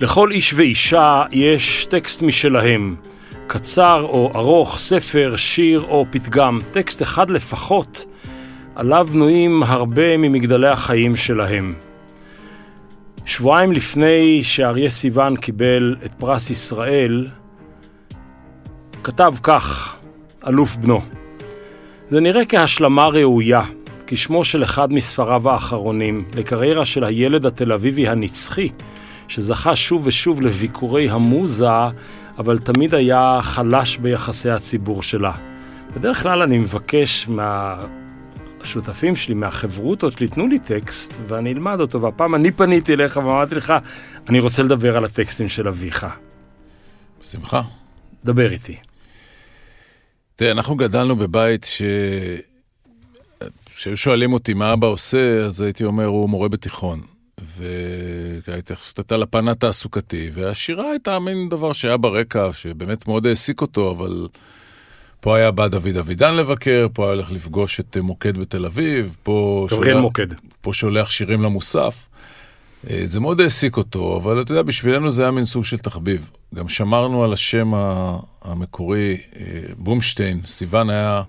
לכל איש ואישה יש טקסט משלהם. קצר או ארוך, ספר, שיר או פתגם, טקסט אחד לפחות, עליו בנויים הרבה ממגדלי החיים שלהם. שבועיים לפני שאריה סיוון קיבל את פרס ישראל, כתב כך, אלוף בנו: זה נראה כהשלמה ראויה, כשמו של אחד מספריו האחרונים, לקריירה של הילד התל אביבי הנצחי, שזכה שוב ושוב לביקורי המוזה, אבל תמיד היה חלש ביחסי הציבור שלה. בדרך כלל אני מבקש מהשותפים שלי, מהחברותות שלי, תנו לי טקסט ואני אלמד אותו, והפעם אני פניתי אליך ואמרתי לך, אני רוצה לדבר על הטקסטים של אביך. בשמחה. דבר איתי. תראה, אנחנו גדלנו בבית ש... כשהיו שואלים אותי מה אבא עושה, אז הייתי אומר, הוא מורה בתיכון. וההתייחסות הייתה לפן התעסוקתי, והשירה הייתה מין דבר שהיה ברקע, שבאמת מאוד העסיק אותו, אבל פה היה בא דוד אבידן לבקר, פה היה הולך לפגוש את מוקד בתל אביב, פה שולח, מוקד. פה שולח שירים למוסף. אה, זה מאוד העסיק אותו, אבל אתה יודע, בשבילנו זה היה מין סוג של תחביב. גם שמרנו על השם המקורי, אה, בומשטיין, סיוון היה...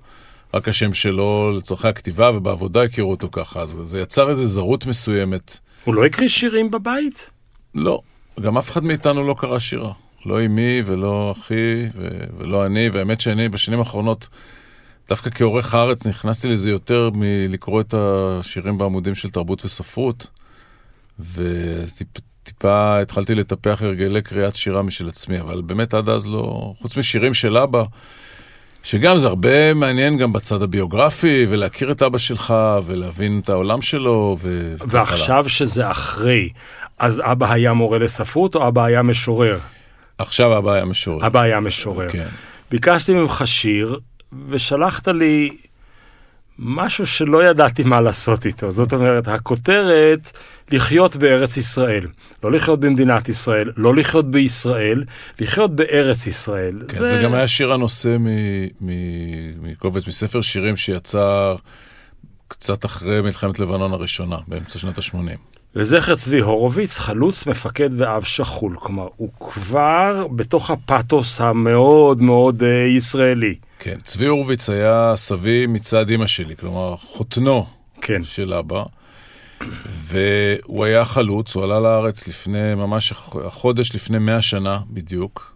רק השם שלו לצורכי הכתיבה, ובעבודה הכירו אותו ככה, אז זה יצר איזו זרות מסוימת. הוא לא הקריא שירים בבית? לא, גם אף אחד מאיתנו לא קרא שירה. לא אמי ולא אחי ו- ולא אני, והאמת שאני בשנים האחרונות, דווקא כעורך הארץ נכנסתי לזה יותר מלקרוא את השירים בעמודים של תרבות וספרות, וטיפה התחלתי לטפח הרגלי קריאת שירה משל עצמי, אבל באמת עד אז לא, חוץ משירים של אבא, שגם זה הרבה מעניין גם בצד הביוגרפי, ולהכיר את אבא שלך, ולהבין את העולם שלו, ו... ועכשיו שזה אחרי, אז אבא היה מורה לספרות או אבא היה משורר? עכשיו אבא היה משורר. אבא היה משורר. כן. ביקשתי ממך שיר, ושלחת לי משהו שלא ידעתי מה לעשות איתו. זאת אומרת, הכותרת, לחיות בארץ ישראל. לא לחיות במדינת ישראל, לא לחיות בישראל, לחיות בארץ ישראל. כן, זה... זה גם היה שיר הנושא מקובץ, מספר שירים שיצא קצת אחרי מלחמת לבנון הראשונה, באמצע שנות ה-80. לזכר צבי הורוביץ, חלוץ, מפקד ואב שכול. כלומר, הוא כבר בתוך הפאתוס המאוד מאוד uh, ישראלי. כן, צבי הורוביץ היה סבי מצד אימא שלי, כלומר, חותנו כן. של אבא. והוא היה חלוץ, הוא עלה לארץ לפני, ממש החודש לפני מאה שנה בדיוק.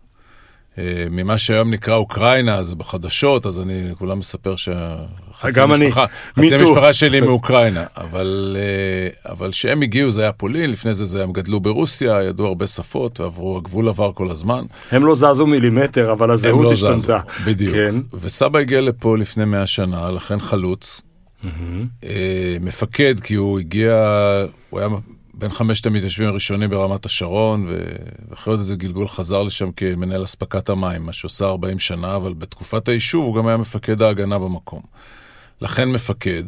אה, ממה שהיום נקרא אוקראינה, זה בחדשות, אז אני כולם מספר שחצי המשפחה, חצי המשפחה שלי מאוקראינה. אבל, אה, אבל כשהם הגיעו זה היה פולין, לפני זה, זה הם גדלו ברוסיה, ידעו הרבה שפות, ועברו, הגבול עבר כל הזמן. הם לא זזו מילימטר, אבל הזהות לא השתנתה. זזו, בדיוק. כן. וסבא הגיע לפה לפני מאה שנה, לכן חלוץ. Mm-hmm. מפקד, כי הוא הגיע, הוא היה בין חמשת המתיישבים הראשונים ברמת השרון, ואחרי עוד איזה גלגול חזר לשם כמנהל אספקת המים, מה שעושה 40 שנה, אבל בתקופת היישוב הוא גם היה מפקד ההגנה במקום. לכן מפקד,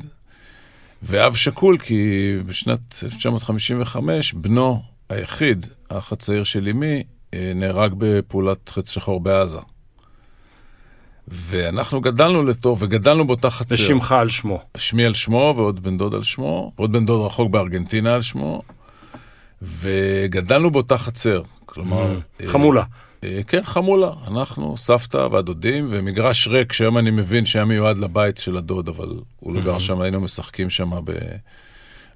ואב שכול, כי בשנת 1955 בנו היחיד, האח הצעיר של אמי, אה, נהרג בפעולת חץ שחור בעזה. ואנחנו גדלנו לתור, וגדלנו באותה חצר. ושמך על שמו. שמי על שמו, ועוד בן דוד על שמו, ועוד בן דוד רחוק בארגנטינה על שמו, וגדלנו באותה חצר. כלומר... Mm. אה, חמולה. אה, כן, חמולה. אנחנו, סבתא והדודים, ומגרש ריק, שהיום אני מבין שהיה מיועד לבית של הדוד, אבל הוא לא גר mm-hmm. שם, היינו משחקים שם ב...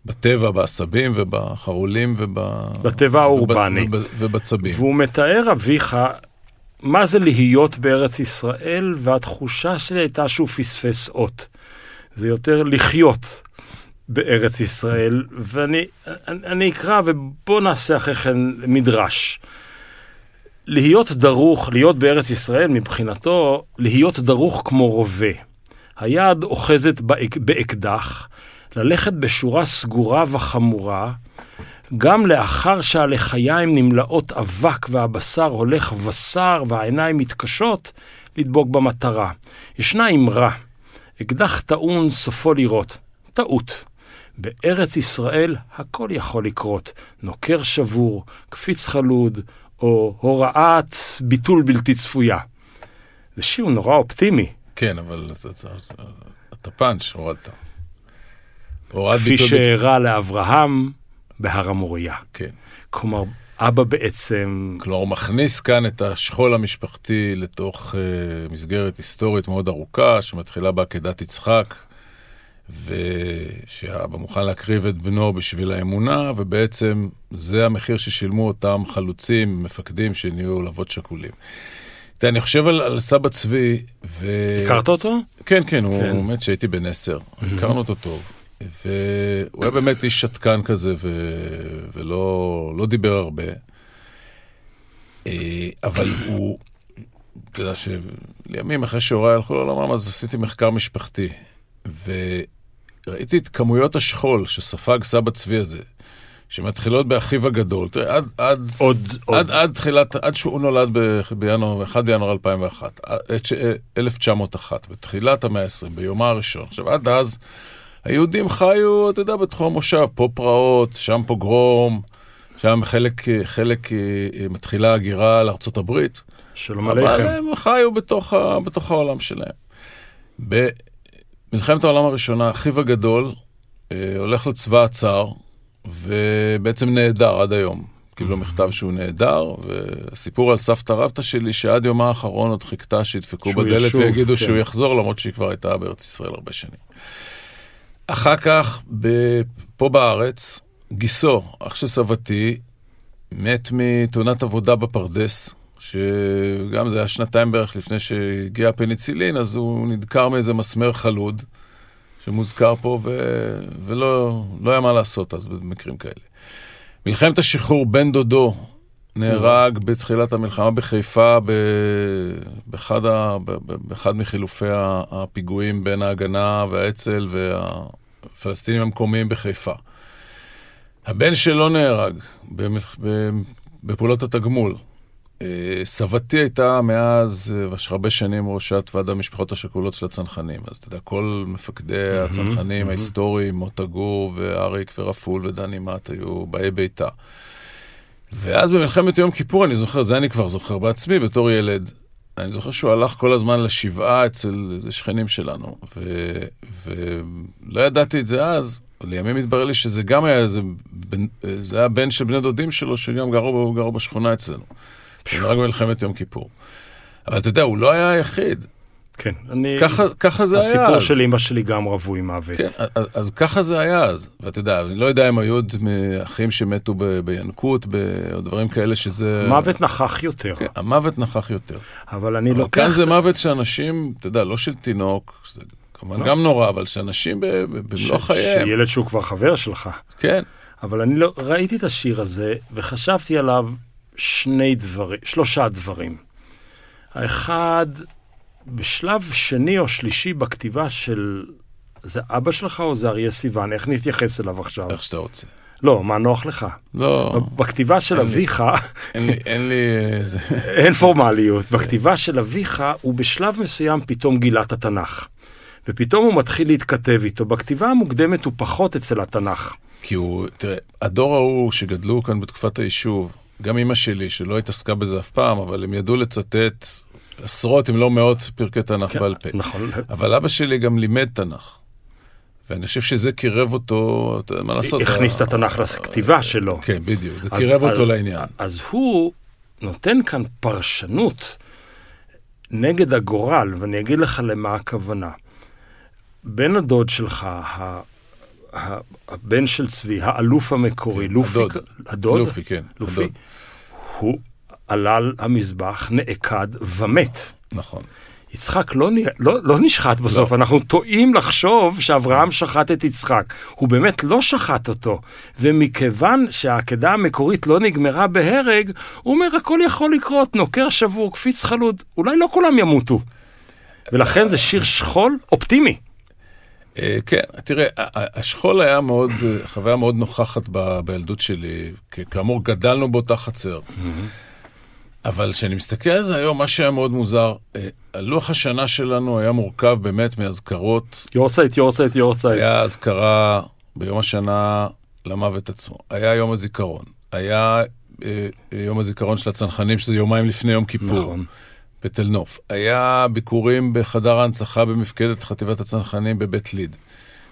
בטבע, בעשבים ובחרולים וב... בטבע האורבני. וב... ובצבים. והוא מתאר אביך מה זה להיות בארץ ישראל, והתחושה שלי הייתה שהוא פספס אות. זה יותר לחיות בארץ ישראל, ואני אני, אני אקרא ובוא נעשה אחרי כן מדרש. להיות דרוך, להיות בארץ ישראל מבחינתו, להיות דרוך כמו רובה. היד אוחזת באקדח, ללכת בשורה סגורה וחמורה, גם לאחר שהלחיים נמלאות אבק והבשר הולך בשר והעיניים מתקשות, לדבוק במטרה. ישנה אמרה, אקדח טעון סופו לראות. טעות. בארץ ישראל הכל יכול לקרות. נוקר שבור, קפיץ חלוד, או הוראת ביטול בלתי צפויה. זה שיר נורא אופטימי. כן, אבל אתה פאנץ' הורדת. כפי שאירע לאברהם בהר המוריה. כן. כלומר, אבא בעצם... כלומר, הוא מכניס כאן את השכול המשפחתי לתוך uh, מסגרת היסטורית מאוד ארוכה, שמתחילה בעקדת יצחק, ושאבא מוכן להקריב את בנו בשביל האמונה, ובעצם זה המחיר ששילמו אותם חלוצים, מפקדים שנהיו אבות שכולים. תראה, אני חושב על, על סבא צבי, ו... הכרת אותו? כן, כן, הוא כן. מת שהייתי בן עשר, הכרנו אותו טוב. והוא היה באמת איש שתקן כזה, ו... ולא לא דיבר הרבה. אה, אבל הוא, אתה יודע שלימים אחרי שהוריי הלכו לעולמם, אז עשיתי מחקר משפחתי. וראיתי את כמויות השכול שספג סבא צבי הזה, שמתחילות באחיו הגדול. תראה, עד, עד, עוד, עד, עוד. עד תחילת, עד שהוא נולד בינואר, 1 בינואר 2001, 1901, בתחילת המאה ה-20, ביומה הראשון. עכשיו, עד אז... היהודים חיו, אתה יודע, בתחום המושב, פה פרעות, שם פוגרום, שם חלק, חלק אה, מתחילה הגירה לארצות הברית. שלום עליכם. אבל הם חיו בתוך, בתוך העולם שלהם. במלחמת העולם הראשונה, אחיו הגדול אה, הולך לצבא הצאר, ובעצם נעדר עד היום. קיבלו mm-hmm. מכתב שהוא נעדר, וסיפור על סבתא רבתא שלי, שעד יומה האחרון עוד חיכתה שידפקו בדלת ישוב, ויגידו כן. שהוא יחזור, למרות שהיא כבר הייתה בארץ ישראל הרבה שנים. אחר כך, פה בארץ, גיסו, אח של סבתי, מת מתאונת עבודה בפרדס, שגם זה היה שנתיים בערך לפני שהגיע הפניצילין, אז הוא נדקר מאיזה מסמר חלוד, שמוזכר פה, ו... ולא לא היה מה לעשות אז במקרים כאלה. מלחמת השחרור, בן דודו נהרג בתחילת המלחמה בחיפה באחד, ה... באחד מחילופי הפיגועים בין ההגנה והאצ"ל וה... הפלסטינים המקומיים בחיפה. הבן שלו נהרג בפעולות התגמול. אה, סבתי הייתה מאז, אה, הרבה שנים, ראשת ועד המשפחות השכולות של הצנחנים. אז אתה יודע, כל מפקדי הצנחנים ההיסטוריים, מוטה גור ואריק ורפול ודני מאט היו באי ביתה. ואז במלחמת יום כיפור, אני זוכר, זה אני כבר זוכר בעצמי בתור ילד, אני זוכר שהוא הלך כל הזמן לשבעה אצל איזה שכנים שלנו, ו, ולא ידעתי את זה אז, לימים התברר לי שזה גם היה איזה, בן, זה היה בן של בני דודים שלו, שגם גרו, גרו בשכונה אצלנו. הוא נהרג במלחמת יום כיפור. אבל אתה יודע, הוא לא היה היחיד. כן, אני... ככה, ככה זה היה אז. הסיפור של אמא שלי גם רווי מוות. כן, אז, אז ככה זה היה אז. ואתה יודע, אני לא יודע אם היו עוד אחים שמתו ב, בינקות, ב, או דברים כאלה שזה... מוות נכח יותר. כן, המוות נכח יותר. אבל אני אבל לוקח... כאן זה מוות שאנשים, אתה יודע, לא של תינוק, זה כמובן לא. גם נורא, אבל שאנשים במלוא חייהם. שילד שהוא כבר חבר שלך. כן. אבל אני לא, ראיתי את השיר הזה, וחשבתי עליו שני דברים, שלושה דברים. האחד, בשלב שני או שלישי בכתיבה של... זה אבא שלך או זה אריה סיוון? איך נתייחס אליו עכשיו? איך שאתה רוצה. לא, מה נוח לך? לא. בכתיבה של אביך... אין לי... אין לי... אין פורמליות. בכתיבה של אביך, הוא בשלב מסוים פתאום גילה את התנ"ך. ופתאום הוא מתחיל להתכתב איתו. בכתיבה המוקדמת הוא פחות אצל התנ"ך. כי הוא, תראה, הדור ההוא שגדלו כאן בתקופת היישוב, גם אמא שלי, שלא התעסקה בזה אף פעם, אבל הם ידעו לצטט עשרות אם לא מאות פרקי תנ"ך כן, בעל פה. נכון. אבל אבא שלי גם לימד תנ"ך. ואני חושב שזה קירב אותו, מה לעשות? הכניס את התנ"ך לכתיבה שלו. כן, בדיוק, זה קירב אותו לעניין. אז הוא נותן כאן פרשנות נגד הגורל, ואני אגיד לך למה הכוונה. בן הדוד שלך, הבן של צבי, האלוף המקורי, כן, לופי, הדוד, הדוד, לופי, כן, לופי, הוא עלה על המזבח, נעקד ומת. נכון. יצחק לא, לא, לא נשחט בסוף, לא. אנחנו טועים לחשוב שאברהם שחט את יצחק. הוא באמת לא שחט אותו. ומכיוון שהעקדה המקורית לא נגמרה בהרג, הוא אומר, הכל יכול לקרות, נוקר שבור, קפיץ חלוד, אולי לא כולם ימותו. ולכן זה שיר שכול אופטימי. אה, כן, תראה, השכול היה מאוד, חוויה מאוד נוכחת בילדות שלי. כאמור, גדלנו באותה חצר. אבל כשאני מסתכל על זה היום, מה שהיה מאוד מוזר, אה, לוח השנה שלנו היה מורכב באמת מאזכרות. יורצייט, יורצייט, יורצייט. היה אזכרה ביום השנה למוות עצמו. היה יום הזיכרון. היה אה, יום הזיכרון של הצנחנים, שזה יומיים לפני יום כיפור. נכון. בתל נוף. היה ביקורים בחדר ההנצחה במפקדת חטיבת הצנחנים בבית ליד.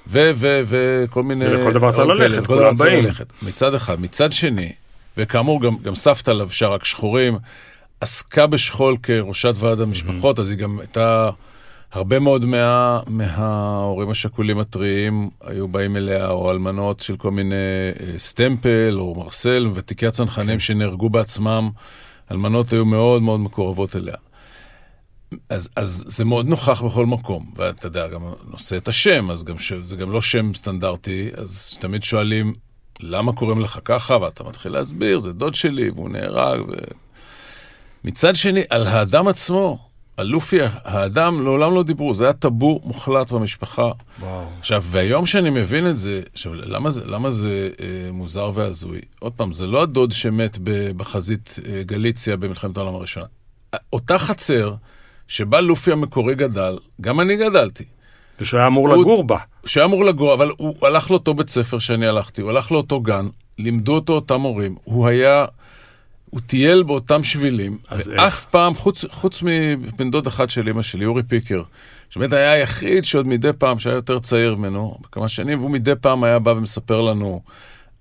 ו, ו, וכל מיני... ולכל דבר צריך ללכת, כולם באים. מצד אחד. מצד שני, וכאמור, גם, גם סבתא לבשה רק שחורים, עסקה בשכול כראשת ועד המשפחות, אז היא גם הייתה... הרבה מאוד מה, מההורים השכולים הטריים היו באים אליה, או אלמנות של כל מיני אה, סטמפל או מרסל, ותיקי הצנחנים כן. שנהרגו בעצמם, אלמנות היו מאוד מאוד מקורבות אליה. אז, אז זה מאוד נוכח בכל מקום, ואתה יודע, גם נושא את השם, אז גם ש... זה גם לא שם סטנדרטי, אז תמיד שואלים, למה קוראים לך ככה? ואתה מתחיל להסביר, זה דוד שלי, והוא נהרג. ו... מצד שני, על האדם עצמו, על לופי, האדם לעולם לא דיברו, זה היה טאבו מוחלט במשפחה. וואו. עכשיו, והיום שאני מבין את זה, עכשיו, למה זה, למה זה אה, מוזר והזוי? עוד פעם, זה לא הדוד שמת בחזית אה, גליציה במלחמת העולם הראשונה. אותה חצר שבה לופי המקורי גדל, גם אני גדלתי. ושהוא היה אמור הוא, לגור בה. שהיה אמור לגור, אבל הוא הלך לאותו בית ספר שאני הלכתי, הוא הלך לאותו גן, לימדו אותו אותם מורים, הוא היה... הוא טייל באותם שבילים, ואף איך? פעם, חוץ, חוץ מבן דוד אחד של אמא שלי, אורי פיקר, שבאמת היה היחיד שעוד מדי פעם, שהיה יותר צעיר ממנו, בכמה שנים, והוא מדי פעם היה בא ומספר לנו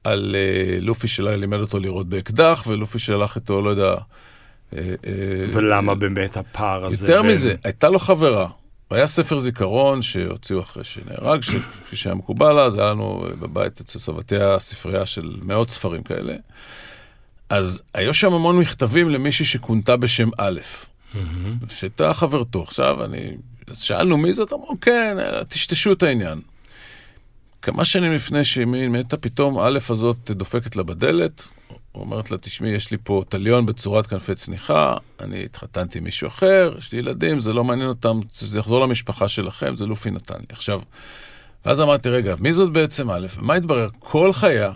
על uh, לופי שלה, לימד אותו לראות באקדח, ולופי שהלך איתו, לא יודע... Uh, uh, ולמה באמת הפער הזה? יותר בין... מזה, הייתה לו חברה. היה ספר זיכרון שהוציאו אחרי שנהרג, כפי שהיה מקובל אז, היה לנו בבית אצל סבתי הספרייה של מאות ספרים כאלה. אז היו שם המון מכתבים למישהי שכונתה בשם א', שהייתה חברתו. עכשיו אני, אז שאלנו מי זאת, אמרו, כן, טשטשו את העניין. כמה שנים לפני שהיא מתה, פתאום א' הזאת דופקת לה בדלת, אומרת לה, תשמעי, יש לי פה טליון בצורת כנפי צניחה, אני התחתנתי עם מישהו אחר, יש לי ילדים, זה לא מעניין אותם, זה יחזור למשפחה שלכם, זה לופי נתן לי. עכשיו, ואז אמרתי, רגע, מי זאת בעצם א'? ומה התברר? כל חייה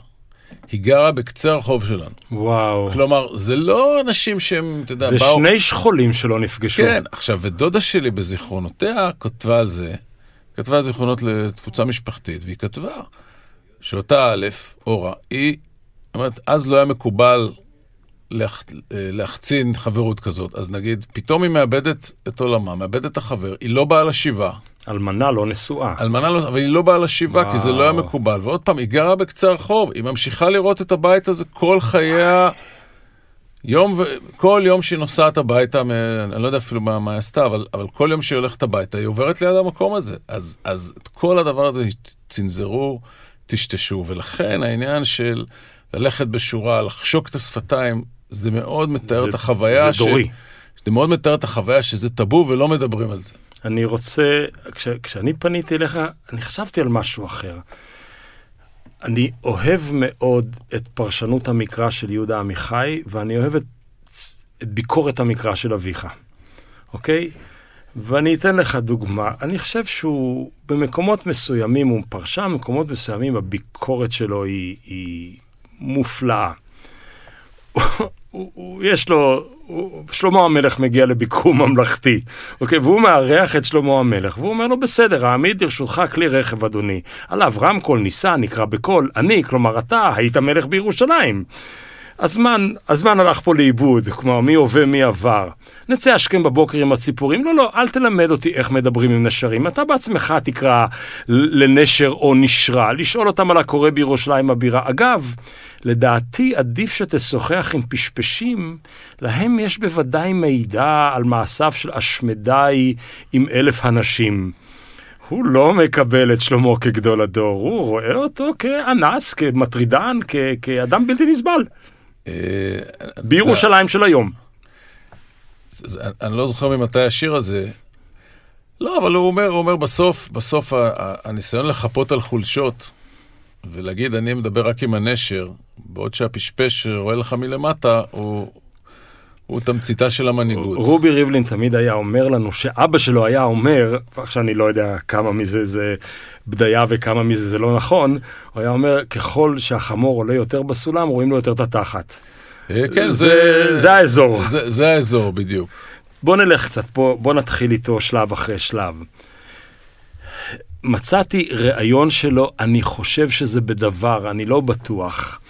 היא גרה בקצה הרחוב שלנו. וואו. כלומר, זה לא אנשים שהם, אתה יודע, זה באו... זה שני שכולים שלא נפגשו. כן, עכשיו, ודודה שלי בזיכרונותיה כתבה על זה, כתבה זיכרונות לתפוצה משפחתית, והיא כתבה שאותה א', אורה, היא, אומרת, אז לא היה מקובל להח, להחצין חברות כזאת, אז נגיד, פתאום היא מאבדת את עולמה, מאבדת את החבר, היא לא באה לשבעה. אלמנה לא נשואה. אלמנה לא, אבל היא לא באה לשבעה, כי זה לא היה מקובל. ועוד פעם, היא גרה בקצה הרחוב, היא ממשיכה לראות את הבית הזה כל חייה. יום ו... כל יום שהיא נוסעת הביתה, מ... אני לא יודע אפילו מה, מה היא עשתה, אבל, אבל כל יום שהיא הולכת הביתה, היא עוברת ליד המקום הזה. אז, אז את כל הדבר הזה צנזרו, טשטשו, ולכן העניין של ללכת בשורה, לחשוק את השפתיים, זה מאוד מתאר זה, את החוויה. זה דורי. ש... זה מאוד מתאר את החוויה שזה טאבו ולא מדברים על זה. אני רוצה, כש, כשאני פניתי אליך, אני חשבתי על משהו אחר. אני אוהב מאוד את פרשנות המקרא של יהודה עמיחי, ואני אוהב את, את ביקורת המקרא של אביך, אוקיי? ואני אתן לך דוגמה. אני חושב שהוא, במקומות מסוימים הוא פרשן, במקומות מסוימים הביקורת שלו היא, היא מופלאה. יש לו, שלמה המלך מגיע לביקור ממלכתי, אוקיי? והוא מארח את שלמה המלך, והוא אומר לו, בסדר, העמיד לרשותך כלי רכב, אדוני. עליו רמקול, ניסה, נקרא בקול, אני, כלומר אתה, היית מלך בירושלים. הזמן, הזמן הלך פה לאיבוד, כלומר, מי הווה, מי עבר. נצא השכם בבוקר עם הציפורים? לא, לא, אל תלמד אותי איך מדברים עם נשרים. אתה בעצמך תקרא לנשר או נשרה, לשאול אותם על הקורא בירושלים הבירה. אגב, לדעתי עדיף שתשוחח עם פשפשים, להם יש בוודאי מידע על מעשיו של אשמדי עם אלף הנשים. הוא לא מקבל את שלמה כגדול הדור, הוא רואה אותו כאנס, כמטרידן, כאדם בלתי נסבל. אה, בירושלים של היום. אני לא זוכר ממתי השיר הזה. לא, אבל הוא אומר, הוא אומר בסוף, בסוף הניסיון לחפות על חולשות ולהגיד, אני מדבר רק עם הנשר, בעוד שהפשפש רואה לך מלמטה, הוא, הוא תמציתה של המנהיגות. רובי ריבלין תמיד היה אומר לנו, שאבא שלו היה אומר, ועכשיו אני לא יודע כמה מזה זה בדיה וכמה מזה זה לא נכון, הוא היה אומר, ככל שהחמור עולה יותר בסולם, רואים לו יותר את התחת. אה, כן, זה, זה, זה האזור. זה, זה האזור, בדיוק. בוא נלך קצת, בוא, בוא נתחיל איתו שלב אחרי שלב. מצאתי ראיון שלו, אני חושב שזה בדבר, אני לא בטוח.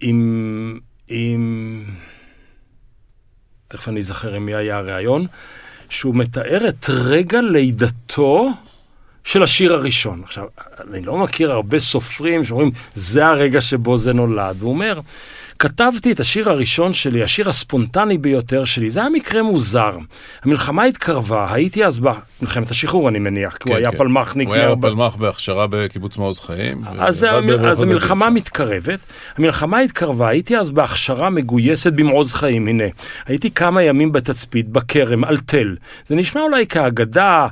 עם... עם... תכף אני אזכר עם מי היה הראיון, שהוא מתאר את רגע לידתו של השיר הראשון. עכשיו, אני לא מכיר הרבה סופרים שאומרים, זה הרגע שבו זה נולד. הוא אומר, כתבתי את השיר הראשון שלי, השיר הספונטני ביותר שלי. זה היה מקרה מוזר. המלחמה התקרבה, הייתי אז במלחמת השחרור, אני מניח, כי הוא כן, היה כן. פלמ"חניק. הוא היה פלמ"ח בהכשרה בקיבוץ מעוז חיים. אז, בבית אז המלחמה. מתקרבת, המלחמה התקרבה, הייתי אז בהכשרה מגויסת במעוז חיים, הנה. הייתי כמה ימים בתצפית, בכרם, על תל. זה נשמע אולי כאגדה,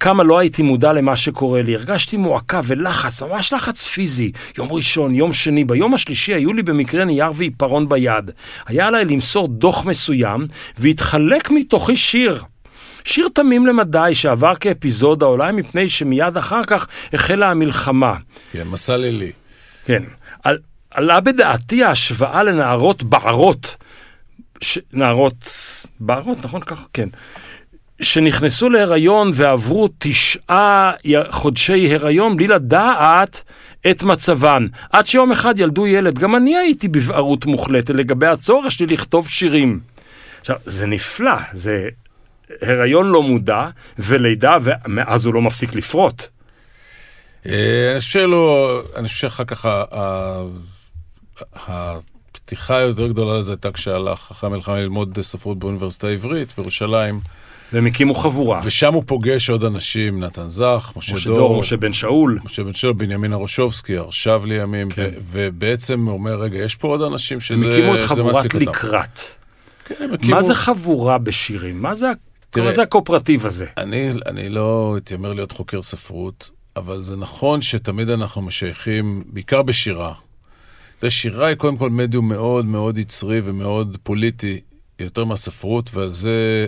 כמה לא הייתי מודע למה שקורה לי. הרגשתי מועקה ולחץ, ממש לחץ פיזי. יום ראשון, יום שני, ביום השלישי היו לי במקרה נייר ועיפרון ביד. היה עליי למסור דוח מסוים, והתחלק מתוכי שיר. שיר תמים למדי שעבר כאפיזודה, אולי מפני שמיד אחר כך החלה המלחמה. כן, מסע לילי. כן. על, עלה בדעתי ההשוואה לנערות בערות, ש... נערות בערות, נכון ככה? כן. שנכנסו להיריון ועברו תשעה חודשי הריון בלי לדעת את מצבן. עד שיום אחד ילדו ילד. גם אני הייתי בבערות מוחלטת לגבי הצורך שלי לכתוב שירים. עכשיו, זה נפלא, זה הריון לא מודע ולידה, ומאז הוא לא מפסיק לפרוט. אה, אני חושב שלא, אני חושב שאחר כך הפתיחה היותר גדולה לזה הייתה כשהלך אחרי המלחמה ללמוד ספרות באוניברסיטה העברית בירושלים, והם הקימו חבורה. ושם הוא פוגש עוד אנשים, נתן זך, משה משה דור, דור, משה בן שאול. משה בן שאול, בנימין הרושובסקי, הרשב לימים, כן. ובעצם הוא אומר, רגע, יש פה עוד אנשים הם שזה הקימו את זה חבורת מעסיק אותם. לקראת. כן, הם הקימו... מה זה חבורה בשירים? מה זה, תראה, מה זה הקואופרטיב הזה? אני, אני לא אתיימר להיות חוקר ספרות, אבל זה נכון שתמיד אנחנו משייכים, בעיקר בשירה. תראה, שירה היא קודם כל מדיום מאוד מאוד יצרי ומאוד פוליטי, יותר מהספרות, ועל זה,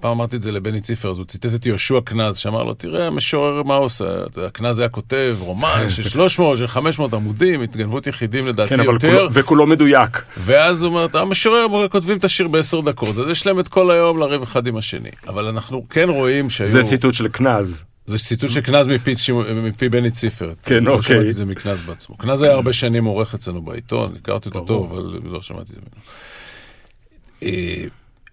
פעם אמרתי את זה לבני ציפר, אז הוא ציטט את יהושע קנז, שאמר לו, תראה, המשורר, מה עושה? אתה יודע, קנז היה כותב רומן של 300, של 500 עמודים, התגנבות יחידים לדעתי כן, אבל יותר. כולו, וכולו מדויק. ואז הוא אומר, המשורר כותבים את השיר בעשר דקות, אז יש להם את כל היום לריב אחד עם השני. אבל אנחנו כן רואים שהיו... זה ציטוט של קנז. זה ציטוט של קנז מפי, מפי בני ציפר. כן, לא אוקיי. שמעתי את זה מקנז בעצמו. קנז היה הרבה שנים עורך אצלנו בעיתון, הכרתי אותו. טוב, אבל לא שמעתי את זה ממנו. אה,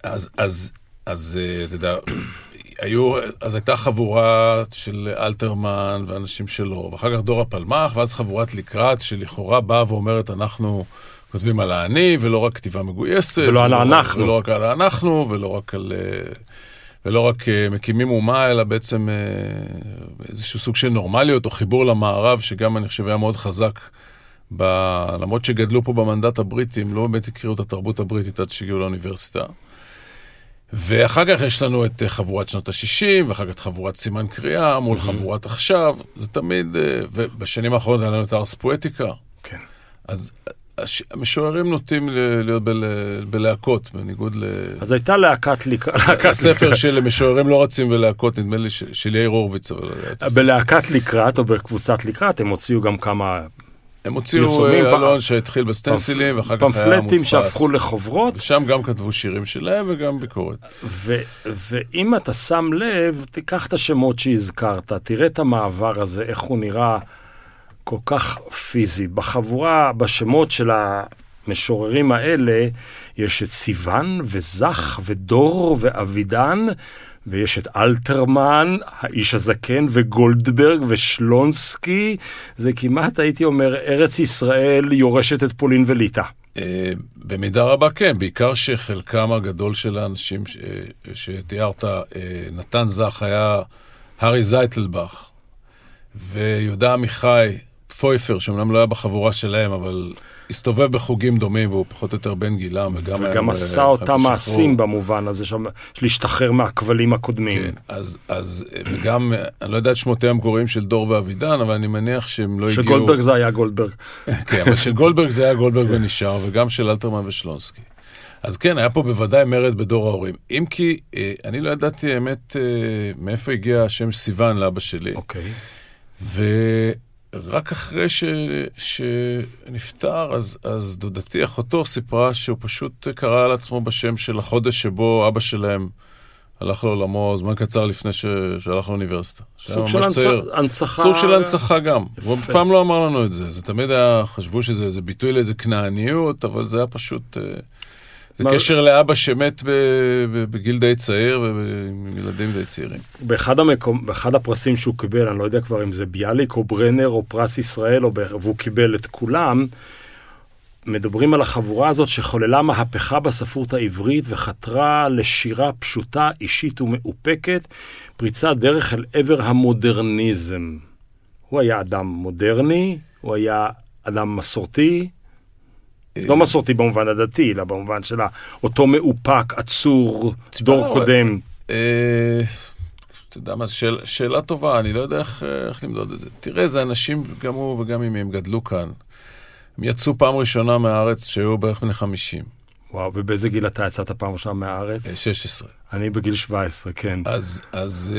אז, אז, אז אה, אתה יודע, היו, אז הייתה חבורה של אלתרמן ואנשים שלו, ואחר כך דור הפלמ"ח, ואז חבורת לקראת, שלכאורה באה ואומרת, אנחנו כותבים על האני, ולא רק כתיבה מגויסת. ולא על ולא- האנחנו. ולא רק על האנחנו, ולא רק על... אה, ולא רק אה, מקימים אומה, אלא בעצם איזשהו סוג של נורמליות או חיבור למערב, שגם אני חושב היה מאוד חזק. ב... למרות שגדלו פה במנדט הבריטי, הם לא באמת הכירו את התרבות הבריטית עד שהגיעו לאוניברסיטה. ואחר כך יש לנו את אה, חבורת שנות ה-60, ואחר כך את חבורת סימן קריאה מול חבורת עכשיו. זה תמיד, אה, ובשנים האחרונות היה לנו את הארס פואטיקה. כן. אז הש- המשוררים נוטים ל- להיות בל... בלהקות, בניגוד ל... אז הייתה להקת לקראת. הספר של משוררים לא רצים בלהקות, נדמה לי ש- של יאיר הורוביץ, אבל... בלהקת לקראת, או בקבוצת לקראת, הם הוציאו גם כמה הם הוציאו אה, אלון שהתחיל בסטנסילים, ואחר כך היה פמפלטים מודפס. שהפכו לחוברות. ושם גם כתבו שירים שלהם וגם ביקורת. ואם אתה שם לב, תיקח את השמות שהזכרת, תראה את המעבר הזה, איך הוא נראה כל כך פיזי. בחבורה, בשמות של המשוררים האלה, יש את סיוון וזך ודור ואבידן, ויש את אלתרמן, האיש הזקן, וגולדברג ושלונסקי. זה כמעט, הייתי אומר, ארץ ישראל יורשת את פולין וליטא. אה, במידה רבה כן, בעיקר שחלקם הגדול של האנשים אה, שתיארת, אה, נתן זך היה הארי זייטלבך, ויהודה עמיחי, פויפר, שאומנם לא היה בחבורה שלהם, אבל הסתובב בחוגים דומים, והוא פחות או יותר בן גילם, וגם וגם ב- עשה אותם. מעשים במובן הזה, שם, של להשתחרר מהכבלים הקודמים. כן, אז, אז, אה, וגם, אה, אני לא יודע את שמותיהם המקוריים של דור ואבידן, אבל אני מניח שהם לא הגיעו... שגולדברג זה היה גולדברג. כן, אבל של גולדברג זה היה גולדברג ונשאר, וגם של אלתרמן ושלונסקי. אז כן, היה פה בוודאי מרד בדור ההורים. אם כי, אה, אני לא ידעתי האמת אה, מאיפה הגיע השם סיוון לאבא שלי, אוקיי. ורק אחרי ש... שנפטר, אז, אז דודתי, אחותו, סיפרה שהוא פשוט קרא על עצמו בשם של החודש שבו אבא שלהם הלך לעולמו זמן קצר לפני ש... שהלך לאוניברסיטה. סוג של הנצ-. הנצחה. סוג של הנצחה גם. הוא אף יפה. פעם לא אמר לנו את זה. זה תמיד היה, חשבו שזה איזה ביטוי לאיזה כנעניות, אבל זה היה פשוט... זה מה- קשר לאבא שמת בגיל די צעיר ועם ילדים די צעירים. באחד, המקום, באחד הפרסים שהוא קיבל, אני לא יודע כבר אם זה ביאליק או ברנר או פרס ישראל, או ב... והוא קיבל את כולם, מדברים על החבורה הזאת שחוללה מהפכה בספרות העברית וחתרה לשירה פשוטה, אישית ומאופקת, פריצת דרך אל עבר המודרניזם. הוא היה אדם מודרני, הוא היה אדם מסורתי, לא מסורתי במובן הדתי, אלא במובן של אותו מאופק, עצור, דור קודם. אה, אתה יודע מה, שאל, שאלה טובה, אני לא יודע איך, איך למדוד את זה. תראה, זה אנשים, גם הוא וגם אם הם גדלו כאן. הם יצאו פעם ראשונה מהארץ שהיו בערך בני 50. וואו, ובאיזה גיל אתה יצאת פעם ראשונה מהארץ? 16. אני בגיל 17, כן. אז, אז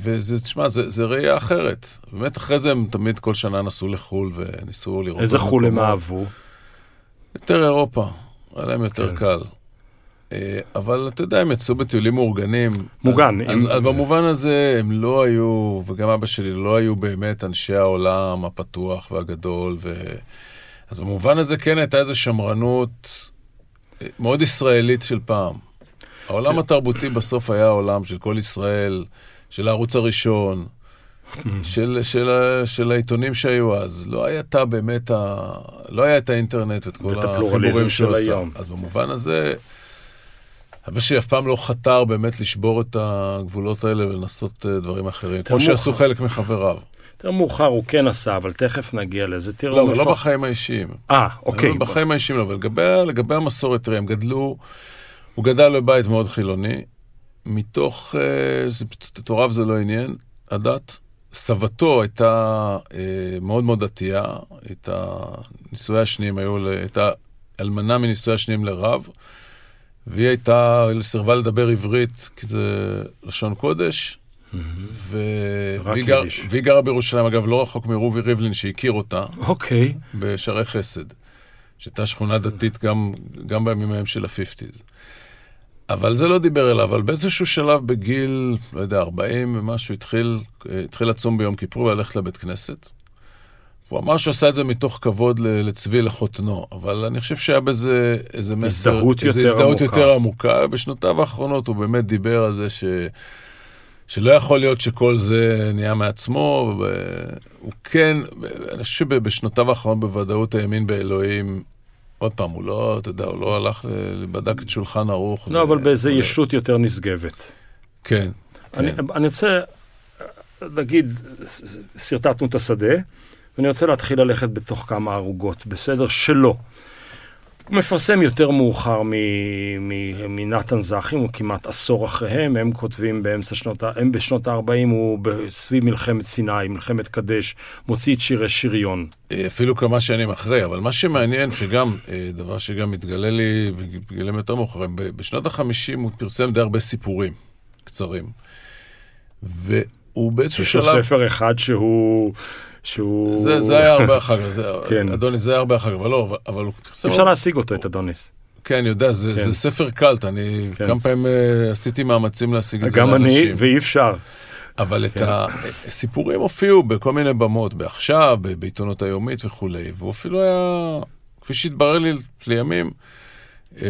וזה, תשמע, זה, זה ראייה אחרת. באמת, אחרי זה הם תמיד כל שנה נסעו לחו"ל וניסו לראות... איזה חו"ל הם אהבו? יותר אירופה, היה להם יותר כן. קל. אבל אתה יודע, הם יצאו בטיולים מאורגנים. מוגן. אז, עם... אז, אז במובן הזה הם לא היו, וגם אבא שלי לא היו באמת אנשי העולם הפתוח והגדול. ו... אז במובן הזה כן הייתה איזו שמרנות מאוד ישראלית של פעם. העולם כן. התרבותי בסוף היה העולם של כל ישראל, של הערוץ הראשון, של, של, של העיתונים שהיו אז. לא הייתה באמת, ה... לא היה את האינטרנט ואת כל החיבורים שהוא עשה. אז במובן הזה, אבא שלי אף פעם לא חתר באמת לשבור את הגבולות האלה ולנסות אה, דברים אחרים, כמו שעשו חלק מחבריו. יותר מאוחר הוא כן עשה, אבל תכף נגיע לזה. תראו... לא, אבל לא בחיים האישיים. אה, אוקיי. לא בחיים האישיים לא, אבל לגבי, לגבי המסורת, תראה, הם גדלו, הוא גדל בבית מאוד חילוני, מתוך, אה, הוריו זה לא עניין, הדת. סבתו הייתה אה, מאוד מאוד דתייה, הייתה, נישואי השניים היו, הייתה אלמנה מנישואי השניים לרב, והיא הייתה, היא סירבה לדבר עברית, כי זה לשון קודש, ו... והיא, גר... והיא גרה בירושלים, אגב, לא רחוק מרובי ריבלין, שהכיר אותה. אוקיי. בשערי חסד, שהייתה שכונה דתית גם, גם בימים ההם של ה-50's. אבל זה לא דיבר אליו, אבל באיזשהו שלב בגיל, לא יודע, 40 ומשהו, התחיל, התחיל לצום ביום כיפור וללכת לבית כנסת. הוא אמר שהוא עשה את זה מתוך כבוד לצבי לחותנו, אבל אני חושב שהיה בזה איזה מסר, הזדהות יותר, הזדהות עמוקה. יותר עמוקה. בשנותיו האחרונות הוא באמת דיבר על זה ש... שלא יכול להיות שכל זה נהיה מעצמו, והוא כן, אני חושב שבשנותיו האחרונות בוודאות האמין באלוהים. עוד פעם, הוא לא, אתה יודע, הוא לא הלך, לבדק את שולחן ערוך. לא, ו... אבל באיזה ו... ישות יותר נשגבת. כן. אני, כן. אני רוצה להגיד, שרטטנו את השדה, ואני רוצה להתחיל ללכת בתוך כמה ערוגות, בסדר? שלא. הוא מפרסם יותר מאוחר מנתן זכים, הוא כמעט עשור אחריהם, הם כותבים באמצע שנות, הם בשנות ה-40, הוא סביב מלחמת סיני, מלחמת קדש, מוציא את שירי שריון. אפילו כמה שנים אחרי, אבל מה שמעניין, שגם, אה, דבר שגם מתגלה לי בגילים יותר מאוחרים, בשנות ה-50 הוא פרסם די הרבה סיפורים קצרים. והוא באיזשהו שלב... יש לו ספר אחד שהוא... שהוא... זה, זה היה הרבה אחר כך, כן. אדוניס זה היה הרבה אחר כך, אבל לא, אבל... אפשר להשיג אותו, את אדוניס. כן, אני יודע, זה, כן. זה ספר קלט, אני כן. כמה פעמים uh, עשיתי מאמצים להשיג את זה לאנשים. גם אני, ואי אפשר. אבל כן. את הסיפורים הופיעו בכל מיני במות, בעכשיו, בעיתונות היומית וכולי, והוא אפילו היה, כפי שהתברר לי לימים, אה,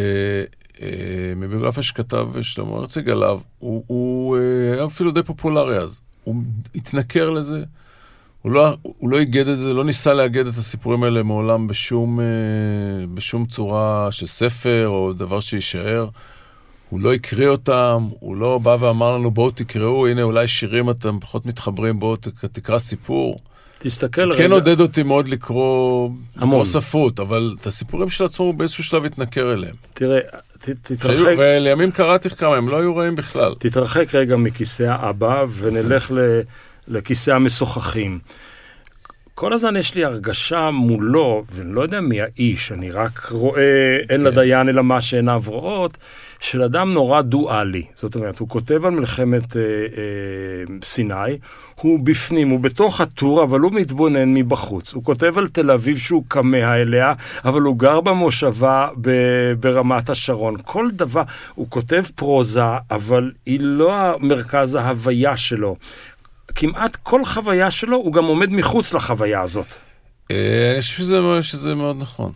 אה, מביוגרפיה שכתב שלמה הרציג עליו, הוא, הוא אה, היה אפילו די פופולרי אז. הוא התנכר לזה. הוא לא, הוא לא איגד את זה, לא ניסה לאגד את הסיפורים האלה מעולם בשום, אה, בשום צורה של ספר או דבר שיישאר. הוא לא הקריא אותם, הוא לא בא ואמר לנו, בואו תקראו, הנה אולי שירים אתם פחות מתחברים, בואו תקרא סיפור. תסתכל רגע. כן עודד אותי מאוד לקרוא, לקרוא ספרות, אבל את הסיפורים של עצמו הוא באיזשהו שלב התנכר אליהם. תראה, ת, תתרחק... ולימים קראתי כמה, הם לא היו רעים בכלל. תתרחק רגע מכיסא האבא ונלך ל... לכיסא המשוחחים. כל הזמן יש לי הרגשה מולו, ואני לא יודע מי האיש, אני רק רואה, אין כן. לדיין אלא מה שעיניו רואות, של אדם נורא דואלי. זאת אומרת, הוא כותב על מלחמת אה, אה, סיני, הוא בפנים, הוא בתוך הטור, אבל הוא מתבונן מבחוץ. הוא כותב על תל אביב שהוא כמה אליה, אבל הוא גר במושבה ב, ברמת השרון. כל דבר, הוא כותב פרוזה, אבל היא לא מרכז ההוויה שלו. כמעט כל חוויה שלו, הוא גם עומד מחוץ לחוויה הזאת. אה, אני חושב שזה, שזה מאוד נכון.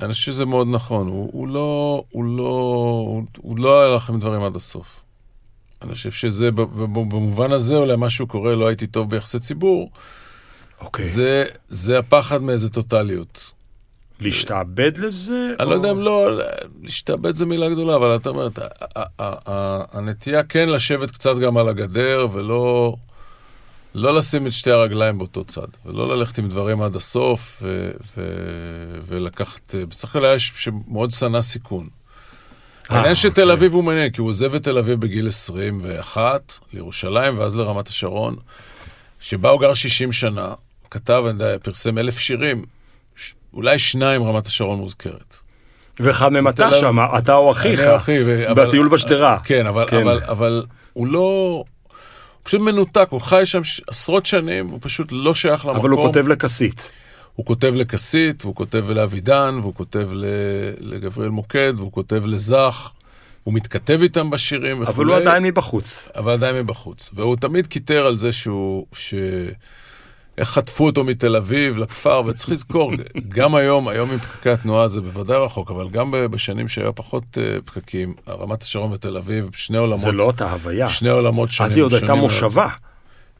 אני חושב שזה מאוד נכון. הוא, הוא לא, הוא לא, הוא, הוא לא היה לכם דברים עד הסוף. אני חושב שזה, במובן הזה, אולי משהו קורה, לא הייתי טוב ביחסי ציבור. אוקיי. זה, זה הפחד מאיזה טוטליות. להשתעבד לזה? אני לא יודע אם לא, להשתעבד זה מילה גדולה, אבל אתה אומר, הנטייה כן לשבת קצת גם על הגדר, ולא לא לשים את שתי הרגליים באותו צד, ולא ללכת עם דברים עד הסוף, ו, ו, ולקחת, בסך הכל היה שמאוד שנא סיכון. אה, העניין של תל אוקיי. אביב הוא מעניין, כי הוא עוזב את תל אביב בגיל 21 לירושלים, ואז לרמת השרון, שבה הוא גר 60 שנה, כתב, אני יודע, פרסם אלף שירים, אולי שניים רמת השרון מוזכרת. ואחד מהם אתה שם, אתה או אחיך, בטיול בשדרה. כן, אבל, כן. אבל, אבל הוא לא... הוא פשוט מנותק, הוא חי שם עשרות שנים, והוא פשוט לא שייך למקום. אבל הוא כותב לכסית. הוא כותב לכסית, והוא כותב לאבידן, והוא כותב לגבריאל מוקד, והוא כותב לזך. הוא מתכתב איתם בשירים וכולי. אבל הוא עדיין מבחוץ. אבל עדיין מבחוץ. והוא תמיד קיטר על זה שהוא... ש... איך חטפו אותו מתל אביב לכפר, וצריך לזכור, גם היום, היום עם פקקי התנועה זה בוודאי רחוק, אבל גם בשנים שהיו פחות uh, פקקים, רמת השרון ותל אביב, שני עולמות... זה לא אותה הוויה. שני עולמות שונים. אז היא עוד הייתה מושבה.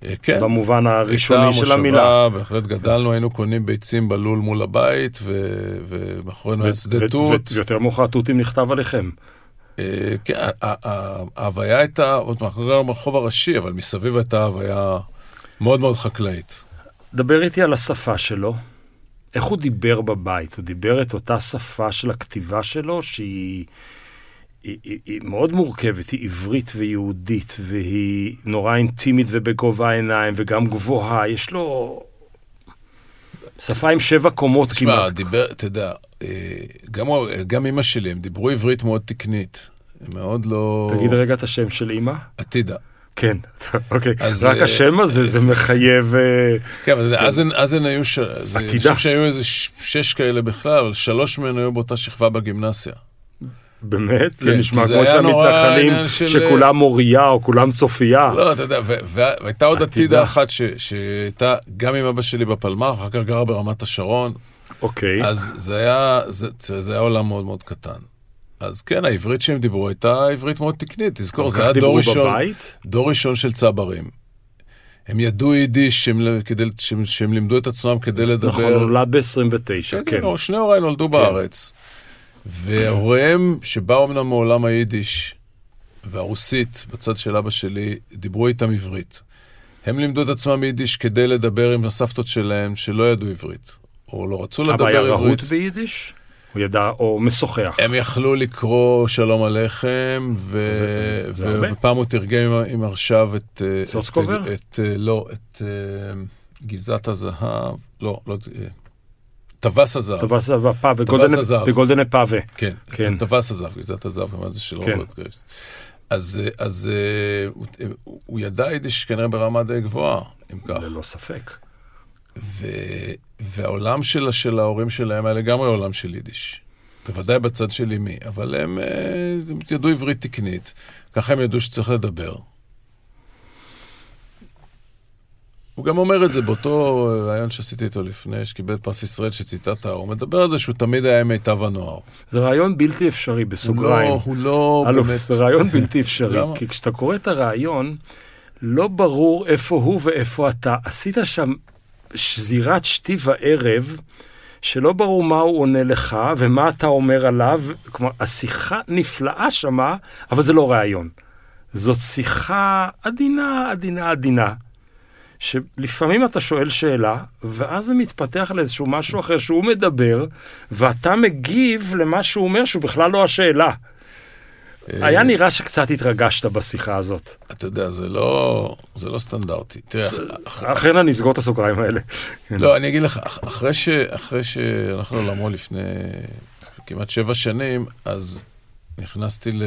אה, כן. במובן הראשוני של המילה. הייתה מושבה, בהחלט גדלנו, היינו קונים ביצים בלול מול הבית, ומאחורינו היה שדה תות. ויותר מאוחר תותים נכתב עליכם. אה, כן, ההוויה הייתה, עוד מעט, ברחוב הראשי, אבל מסביב הייתה הוויה מאוד מאוד חקלאית. דבר איתי על השפה שלו. איך הוא דיבר בבית? הוא דיבר את אותה שפה של הכתיבה שלו, שהיא היא, היא, היא מאוד מורכבת, היא עברית ויהודית, והיא נורא אינטימית ובגובה העיניים, וגם גבוהה. יש לו שפה עם שבע קומות שמה, כמעט. תשמע, דיבר, אתה יודע, אה, גם, גם אימא שלי, הם דיברו עברית מאוד תקנית. מאוד לא... תגיד רגע את השם של אימא. עתידה. כן, אוקיי. אז, רק uh, השם הזה, זה מחייב... אה, כן, אבל כן. אז, אז הן היו... ש... עתידה. אני חושב שהיו איזה שש כאלה בכלל, אבל שלוש מהן היו באותה שכבה בגימנסיה. באמת? כן, זה נשמע כמו אצל המתנחלים של... שכולם מוריה או כולם צופיה. לא, אתה יודע, והייתה עוד עתידה אחת שהייתה גם עם אבא שלי בפלמ"ח, אחר כך גרה ברמת השרון. אוקיי. אז זה היה, זה, זה היה עולם מאוד מאוד קטן. אז כן, העברית שהם דיברו הייתה עברית מאוד תקנית, תזכור, זה היה דור ראשון, בבית? דור ראשון של צברים. הם ידעו יידיש שהם, כדי, שהם, שהם לימדו את עצמם כדי לדבר. נכון, נולד ב-29, כן. כן, כן. שני הוריי נולדו כן. בארץ. והוריהם, שבאו אמנם מעולם היידיש והרוסית, בצד של אבא שלי, דיברו איתם עברית. הם לימדו את עצמם יידיש כדי לדבר עם הסבתות שלהם שלא ידעו עברית, או לא רצו לדבר עברית. אבא היה רהוט ביידיש? הוא ידע, או משוחח. הם יכלו לקרוא שלום עליכם, ו... זה, זה, זה ו... ופעם הוא תרגם עם, הרשב את... אה, סוצקבר? את, את, אה, לא, את uh, גיזת הזהב, לא, לא... טווס הזהב. טווס הזהב, גאָלדענע פּאַווע. כן, כן. טווס הזהב, גיזת הזהב, כמובן זה של כן. רוברט גרייבס. אז, אז הוא, הוא ידע יידיש כנראה ברמה די גבוהה, אם כך. ללא ספק. ו... והעולם של, של ההורים שלהם היה לגמרי עולם של יידיש. בוודאי בצד של אמי, אבל הם, אה, הם ידעו עברית תקנית, ככה הם ידעו שצריך לדבר. הוא גם אומר את זה באותו ריאיון שעשיתי איתו לפני, שקיבל פרס ישראל שציטטת, הוא מדבר על זה שהוא תמיד היה עם מיטב הנוער. זה רעיון בלתי אפשרי, בסוגריים. לא, הוא לא אלוף, באמת... זה רעיון בלתי אפשרי, כי כשאתה קורא את הרעיון, לא ברור איפה הוא ואיפה אתה. עשית שם שזירת שתי וערב, שלא ברור מה הוא עונה לך ומה אתה אומר עליו. כלומר, השיחה נפלאה שמה, אבל זה לא ראיון. זאת שיחה עדינה, עדינה, עדינה. שלפעמים אתה שואל שאלה, ואז זה מתפתח לאיזשהו משהו אחר שהוא מדבר, ואתה מגיב למה שהוא אומר שהוא בכלל לא השאלה. היה נראה שקצת התרגשת בשיחה הזאת. אתה יודע, זה לא, זה לא סטנדרטי. תראה, אכן אני אסגור את הסוגריים האלה. לא, אני אגיד לך, אחרי, אחרי שהלכנו לעולמו לפני כמעט שבע שנים, אז נכנסתי ל...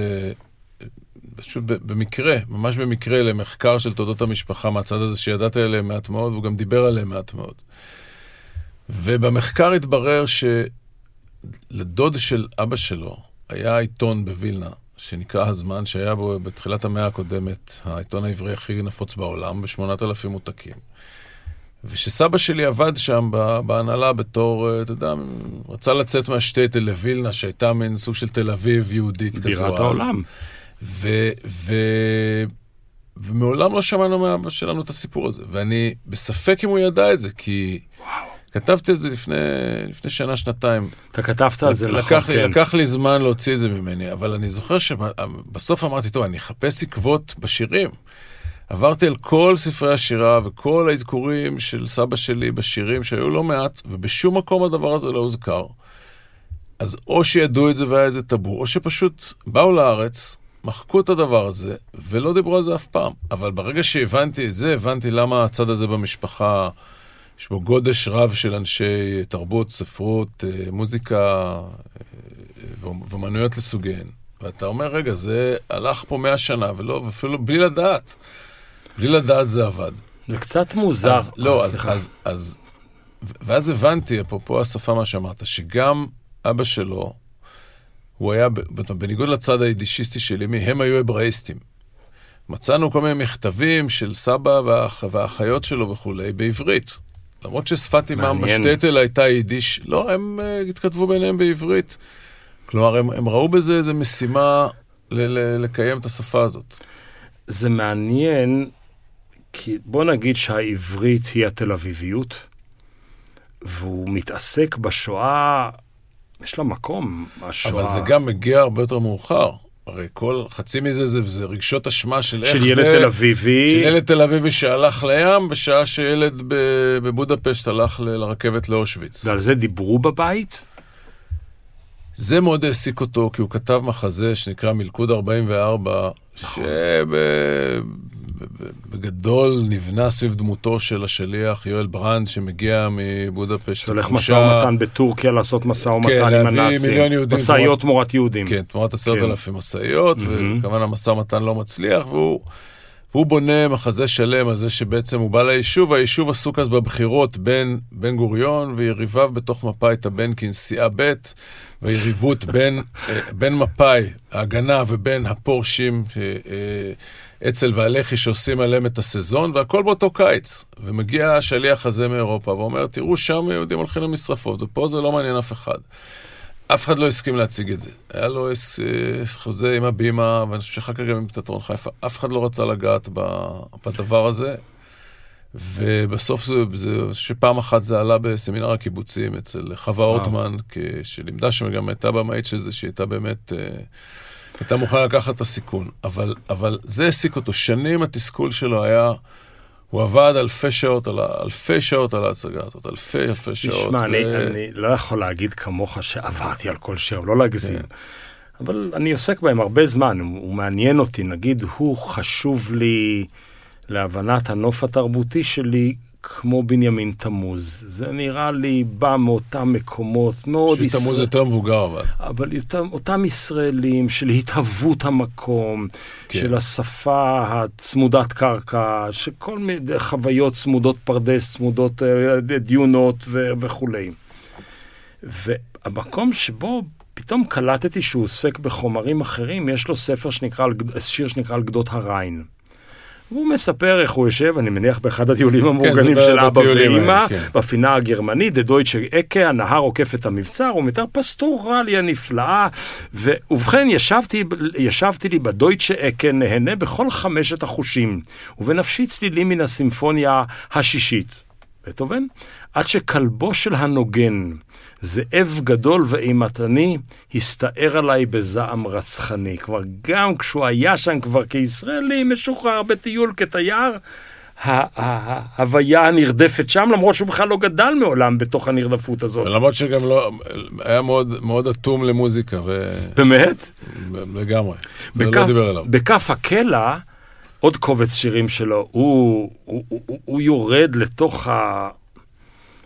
פשוט במקרה, ממש במקרה, למחקר של תולדות המשפחה מהצד הזה שידעתי עליהם מעט מאוד, והוא גם דיבר עליהם מעט מאוד. ובמחקר התברר שלדוד של אבא שלו היה עיתון בווילנה, שנקרא הזמן, שהיה בו בתחילת המאה הקודמת העיתון העברי הכי נפוץ בעולם, ב-8,000 מותקים. ושסבא שלי עבד שם בהנהלה בתור, אה, אתה יודע, רצה לצאת מהשטייטל לווילנה, שהייתה מין סוג של תל אביב יהודית כזו. בירת העולם. ו, ו, ומעולם לא שמענו מאבא שלנו את הסיפור הזה. ואני בספק אם הוא ידע את זה, כי... וואו. כתבתי את זה לפני, לפני שנה, שנתיים. אתה כתבת על זה, נכון, לקח, לי, כן. לקח לי זמן להוציא את זה ממני, אבל אני זוכר שבסוף אמרתי, טוב, אני אחפש עקבות בשירים. עברתי על כל ספרי השירה וכל האזכורים של סבא שלי בשירים, שהיו לא מעט, ובשום מקום הדבר הזה לא הוזכר. אז או שידעו את זה והיה איזה טאבו, או שפשוט באו לארץ, מחקו את הדבר הזה, ולא דיברו על זה אף פעם. אבל ברגע שהבנתי את זה, הבנתי למה הצד הזה במשפחה, יש בו גודש רב של אנשי תרבות, ספרות, אה, מוזיקה אה, ואומנויות לסוגיהן. ואתה אומר, רגע, זה הלך פה מאה שנה, ולא, ואפילו בלי לדעת. בלי לדעת זה עבד. זה קצת מוזר. אז, לא, אז, אז, אז, ואז הבנתי, אפרופו השפה, מה שאמרת, שגם אבא שלו, הוא היה, בניגוד לצד היידישיסטי של אמי, הם היו אברהיסטים. מצאנו כל מיני מכתבים של סבא והאח, והאחיות שלו וכולי, בעברית. למרות ששפת אמם בשטטל הייתה יידיש, לא, הם uh, התכתבו ביניהם בעברית. כלומר, הם, הם ראו בזה איזו משימה ל- ל- לקיים את השפה הזאת. זה מעניין, כי בוא נגיד שהעברית היא התל אביביות, והוא מתעסק בשואה, יש לה מקום, השואה. אבל זה גם מגיע הרבה יותר מאוחר. הרי כל, חצי מזה זה, זה רגשות אשמה של איך של זה... ילד תל אביבי. של ילד תל אביבי שהלך לים, בשעה שילד בבודפשט הלך ל- לרכבת לאושוויץ. ועל זה דיברו בבית? זה מאוד העסיק אותו, כי הוא כתב מחזה שנקרא מלכוד 44, שבגדול נבנה סביב דמותו של השליח יואל ברנד, שמגיע מבודפשט. שהולך משא ומתן בטורקיה לעשות משא ומתן כן, עם הנאצים. משאיות תמורת יהודים. כן, תמורת עשרת כן. אלפים משאיות, וכמובן המשא ומתן לא מצליח, והוא... והוא בונה מחזה שלם על זה שבעצם הוא בא ליישוב, היישוב עסוק אז בבחירות בין בן גוריון ויריביו בתוך מפא"י את הבנקין, סיעה ב', והיריבות בין, אה, בין מפא"י, ההגנה, ובין הפורשים, אה, אצ"ל והלח"י שעושים עליהם את הסזון, והכל באותו קיץ. ומגיע השליח הזה מאירופה ואומר, תראו, שם יהודים הולכים למשרפות, ופה זה לא מעניין אף אחד. אף אחד לא הסכים להציג את זה. היה לו חוזה עם הבימה, ואני חושב שאחר כך גם עם תיאטרון חיפה. אף אחד לא רצה לגעת בדבר הזה. ובסוף זה, זה, שפעם אחת זה עלה בסמינר הקיבוצים אצל חווה אורטמן, כ- שלימדה שם, גם הייתה במאית של זה, שהיא הייתה באמת, אה, הייתה מוכנה לקחת את הסיכון. אבל, אבל זה העסיק אותו. שנים התסכול שלו היה, הוא עבד אלפי שעות על, אלפי שעות על ההצגה הזאת, אלפי אלפי שעות. תשמע, אני, ו- אני לא יכול להגיד כמוך שעברתי על כל שיר, לא להגזים. כן. אבל אני עוסק בהם הרבה זמן, הוא הוא מעניין אותי. נגיד, הוא חשוב לי להבנת הנוף התרבותי שלי כמו בנימין תמוז. זה נראה לי בא מאותם מקומות מאוד... בשביל תמוז ישראל- יותר מבוגר, אבל. אבל אותם, ישראלים של התהוות המקום, כן. של השפה הצמודת קרקע, שכל מיני חוויות צמודות פרדס, צמודות אה, דיונות ו- וכולי. והמקום שבו פתאום קלטתי שהוא עוסק בחומרים אחרים, יש לו ספר שנקרא, שיר שנקרא על גדות הריין. והוא מספר איך הוא יושב, אני מניח באחד הטיולים המאורגנים זה של אבא ואימא, כן. בפינה הגרמנית, דדויטשה אקה, הנהר עוקף את המבצר, הוא מתאר פסטורליה נפלאה. ובכן, ישבתי, ישבתי לי בדויטשה אקה, נהנה בכל חמשת החושים, ובנפשי צלילים מן הסימפוניה השישית. בטהובן, עד שכלבו של הנוגן, זאב גדול ואימתני, הסתער עליי בזעם רצחני. כלומר, גם כשהוא היה שם כבר כישראלי, משוחרר בטיול כתייר, ההוויה הנרדפת שם, למרות שהוא בכלל לא גדל מעולם בתוך הנרדפות הזאת. למרות שגם לא, היה מאוד, מאוד אטום למוזיקה, ו... באמת? לגמרי. זה בכף- לא דיבר אליו. בכף הקלע, עוד קובץ שירים שלו, הוא, הוא, הוא, הוא יורד לתוך, ה,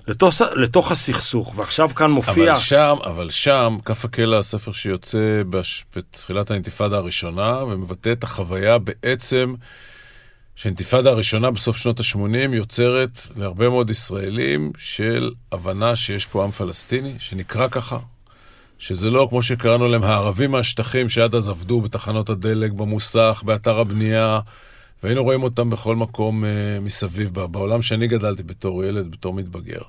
לתוך, לתוך הסכסוך, ועכשיו כאן מופיע... אבל שם, אבל שם, כף הקלע, הספר שיוצא בש... בתחילת האינתיפאדה הראשונה, ומבטא את החוויה בעצם שהאינתיפאדה הראשונה בסוף שנות ה-80 יוצרת להרבה מאוד ישראלים של הבנה שיש פה עם פלסטיני, שנקרא ככה, שזה לא כמו שקראנו להם הערבים מהשטחים שעד אז עבדו בתחנות הדלק, במוסך, באתר הבנייה, והיינו רואים אותם בכל מקום uh, מסביב, בעולם שאני גדלתי בתור ילד, בתור מתבגר.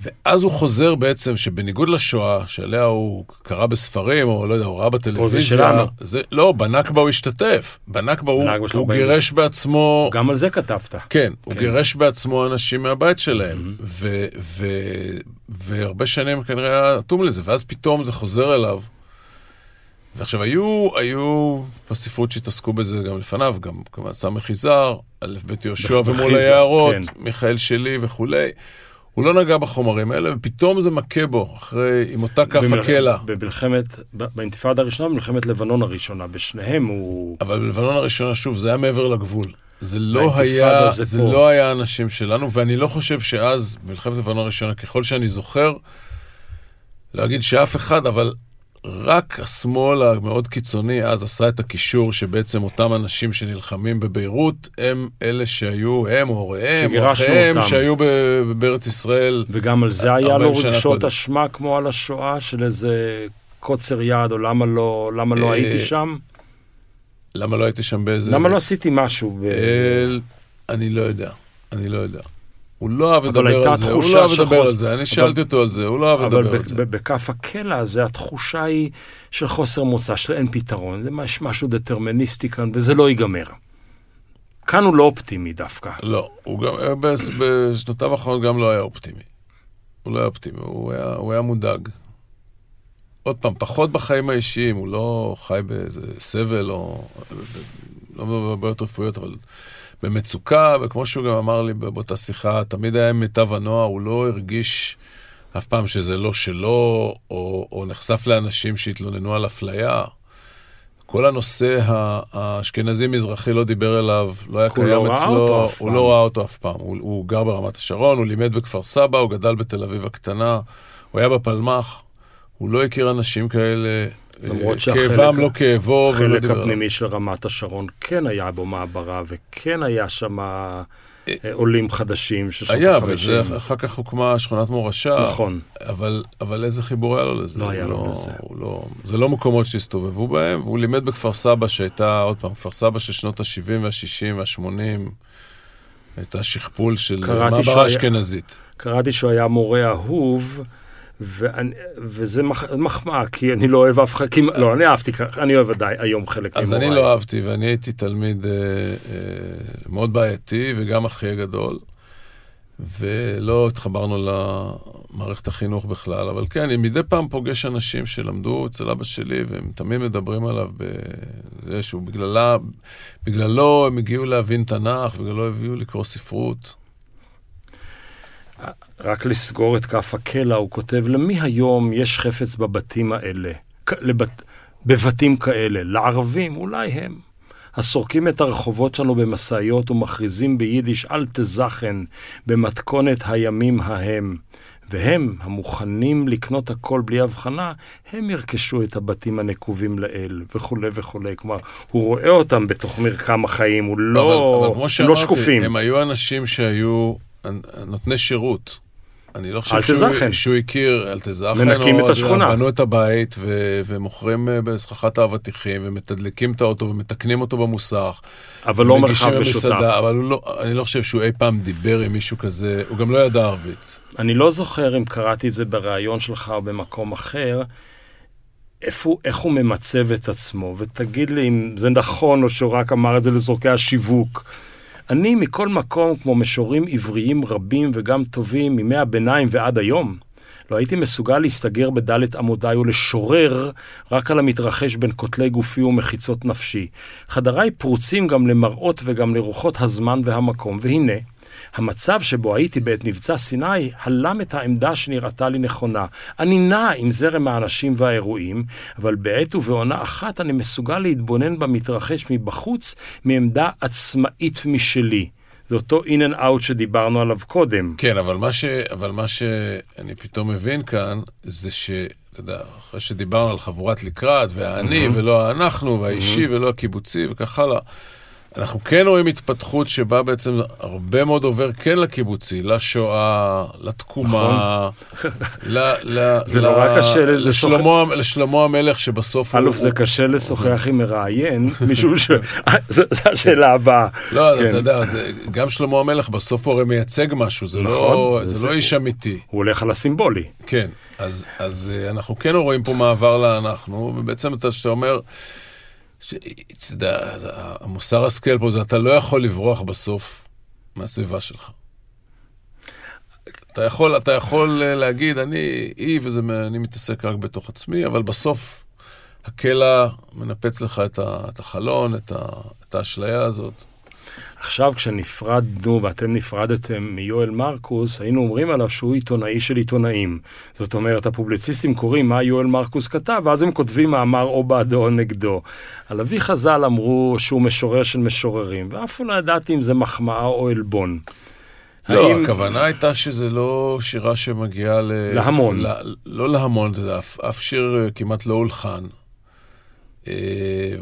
ואז הוא חוזר בעצם, שבניגוד לשואה, שעליה הוא קרא בספרים, או לא יודע, הוא ראה בטלוויזיה. שלנו. זה, לא, בנכבה הוא השתתף. בנכבה הוא, הוא 48. גירש בעצמו... גם על זה כתבת. כן, הוא כן. גירש בעצמו אנשים מהבית שלהם, ו, ו, והרבה שנים כנראה היה אטום לזה, ואז פתאום זה חוזר אליו. ועכשיו, היו, היו בספרות שהתעסקו בזה גם לפניו, גם כמובן סמך יזהר, א' ב' יהושע ומול היערות, כן. מיכאל שלי וכולי. הוא לא נגע בחומרים האלה, ופתאום זה מכה בו, אחרי, עם אותה כף הקלע. במלחמת, באינתיפאדה הראשונה, במלחמת לבנון הראשונה, בשניהם הוא... אבל בלבנון הראשונה, שוב, זה היה מעבר לגבול. זה לא היה, זה זה פה. לא היה אנשים שלנו, ואני לא חושב שאז, במלחמת לבנון הראשונה, ככל שאני זוכר, לא אגיד שאף אחד, אבל רק השמאל המאוד קיצוני אז עשה את הקישור שבעצם אותם אנשים שנלחמים בביירות, הם אלה שהיו, הם או הוריהם, או אחיהם. שהיו בארץ ישראל. וגם על זה היה לו 40 שנה רגשות. אשמה כמו על השואה של איזה קוצר יד, או למה לא, למה לא אה, הייתי שם? למה לא הייתי שם באיזה... למה לא עשיתי משהו? ב- אל... אני לא יודע, אני לא יודע. הוא לא אהב אבל לדבר על זה, הוא לא אהב לדבר על זה, אני אבל- שאלתי אותו על זה, הוא לא אהב אבל לדבר ב- על זה. ב- בכף הקלע הזה התחושה היא של חוסר מוצא, של אין פתרון. זה מש- משהו דטרמיניסטי כאן, וזה לא ייגמר. כאן הוא לא אופטימי דווקא. לא, הוא גם, אה, בשנותיו האחרונות גם לא היה אופטימי. הוא לא היה אופטימי, הוא היה, הוא היה מודאג. עוד פעם, פחות בחיים האישיים, הוא לא חי באיזה סבל או... לא בבעיות רפואיות, אבל במצוקה, וכמו שהוא גם אמר לי באותה שיחה, תמיד היה מיטב הנוער, הוא לא הרגיש אף פעם שזה לא שלו, או, או נחשף לאנשים שהתלוננו על אפליה. כל הנושא האשכנזי-מזרחי לא דיבר אליו, לא היה קיים לא אצלו, הוא פעם. לא ראה אותו אף פעם. הוא, הוא גר ברמת השרון, הוא לימד בכפר סבא, הוא גדל בתל אביב הקטנה, הוא היה בפלמ"ח, הוא לא הכיר אנשים כאלה, למרות אה, שהחלק- כאבם לא כאבו, ולא החלק דיבר עליו. הפנימי של רמת השרון כן היה בו מעברה, וכן היה שם אה, עולים חדשים של שנות היה, ה-50. וזה, אחר כך הוקמה שכונת מורשה, נכון. אבל, אבל איזה חיבור היה לו לזה? לא היה לו לזה. הוא לא, זה לא מקומות שהסתובבו בהם, והוא לימד בכפר סבא שהייתה, עוד פעם, כפר סבא של שנות ה-70 וה-60 וה-80, הייתה שכפול של מעברה שהיה- אשכנזית. קראתי שהוא היה מורה אהוב, ואני, וזה מח, מחמאה, כי אני לא אוהב אף אחד, כי, לא, אני אהבתי, ככה, אני אוהב עדיין היום חלק אז ממוריי. אני לא אהבתי, ואני הייתי תלמיד אה, אה, מאוד בעייתי, וגם אחי הגדול, ולא התחברנו למערכת החינוך בכלל, אבל כן, אני מדי פעם פוגש אנשים שלמדו אצל אבא שלי, והם תמיד מדברים עליו בזה שהוא בגללה, בגללו הם הגיעו להבין תנ"ך, בגללו הביאו לקרוא ספרות. רק לסגור את כף הקלע, הוא כותב, למי היום יש חפץ בבתים האלה? לבת... בבתים כאלה, לערבים, אולי הם. הסורקים את הרחובות שלנו במשאיות ומכריזים ביידיש אל תזכן במתכונת הימים ההם. והם, המוכנים לקנות הכל בלי הבחנה, הם ירכשו את הבתים הנקובים לאל, וכולי וכולי. כלומר, הוא רואה אותם בתוך מרקם החיים, הוא לא, אבל, אבל כמו לא שאמרתי, שקופים. הם היו אנשים שהיו נותני שירות. אני לא חושב שהוא. שהוא הכיר, אל תזכן, מנקים את השכונה. בנו את הבית ו, ומוכרים אה, בסככת האבטיחים ומתדלקים את האוטו ומתקנים אותו במוסך. אבל לא מרחב משותף. אבל לא, אני לא חושב שהוא אי פעם דיבר עם מישהו כזה, הוא גם לא ידע ערבית. אני לא זוכר אם קראתי את זה בריאיון שלך או במקום אחר, איפה, איך הוא ממצב את עצמו, ותגיד לי אם זה נכון או שהוא רק אמר את זה לזורקי השיווק. אני מכל מקום, כמו משוררים עבריים רבים וגם טובים, מימי הביניים ועד היום, לא הייתי מסוגל להסתגר בדלת עמודיי ולשורר רק על המתרחש בין כותלי גופי ומחיצות נפשי. חדריי פרוצים גם למראות וגם לרוחות הזמן והמקום, והנה, המצב שבו הייתי בעת מבצע סיני הלם את העמדה שנראתה לי נכונה. אני נע עם זרם האנשים והאירועים, אבל בעת ובעונה אחת אני מסוגל להתבונן במתרחש מבחוץ מעמדה עצמאית משלי. זה אותו in and out שדיברנו עליו קודם. כן, אבל מה, ש, אבל מה שאני פתאום מבין כאן, זה ש... אתה יודע, אחרי שדיברנו על חבורת לקראת, והאני מהמם. ולא האנחנו, והאישי ולא הקיבוצי וכך הלאה, אנחנו כן רואים התפתחות שבה בעצם הרבה מאוד עובר כן לקיבוצי, לשואה, לתקומה, ל, ל, זה ל, נורא קשה לשוחח- לשלמה, לשלמה המלך שבסוף אלוף, זה קשה לשוחח עם מראיין, משום ש... זו השאלה הבאה. לא, כן. אתה יודע, זה, גם שלמה המלך בסוף הוא הרי מייצג משהו, זה, לא, נכון, זה זה- לא איש אמיתי. הוא הולך על הסימבולי. כן, אז, אז אה, אנחנו כן רואים פה מעבר לאנחנו, ובעצם אתה, אומר, אתה יודע, המוסר השכל פה זה אתה לא יכול לברוח בסוף מהסביבה שלך. אתה יכול, אתה יכול אה, להגיד, אני אי וזה, מ- אני מתעסק רק בתוך עצמי, אבל בסוף הקלע מנפץ לך את, ה, את החלון, את, ה, את האשליה הזאת. עכשיו, כשנפרדנו ואתם נפרדתם מיואל מרקוס, היינו אומרים עליו שהוא עיתונאי של עיתונאים. זאת אומרת, הפובליציסטים קוראים מה יואל מרקוס כתב, ואז הם כותבים מאמר או בעדו או נגדו. על אבי חז"ל אמרו שהוא משורר של משוררים, ואף לא ידעתי אם זה מחמאה או עלבון. לא, האם- הכוונה הייתה שזה לא שירה שמגיעה ל... להמון. ל... לא להמון, אתה יודע, אף, אף שיר אה, כמעט לא הולחן. אה,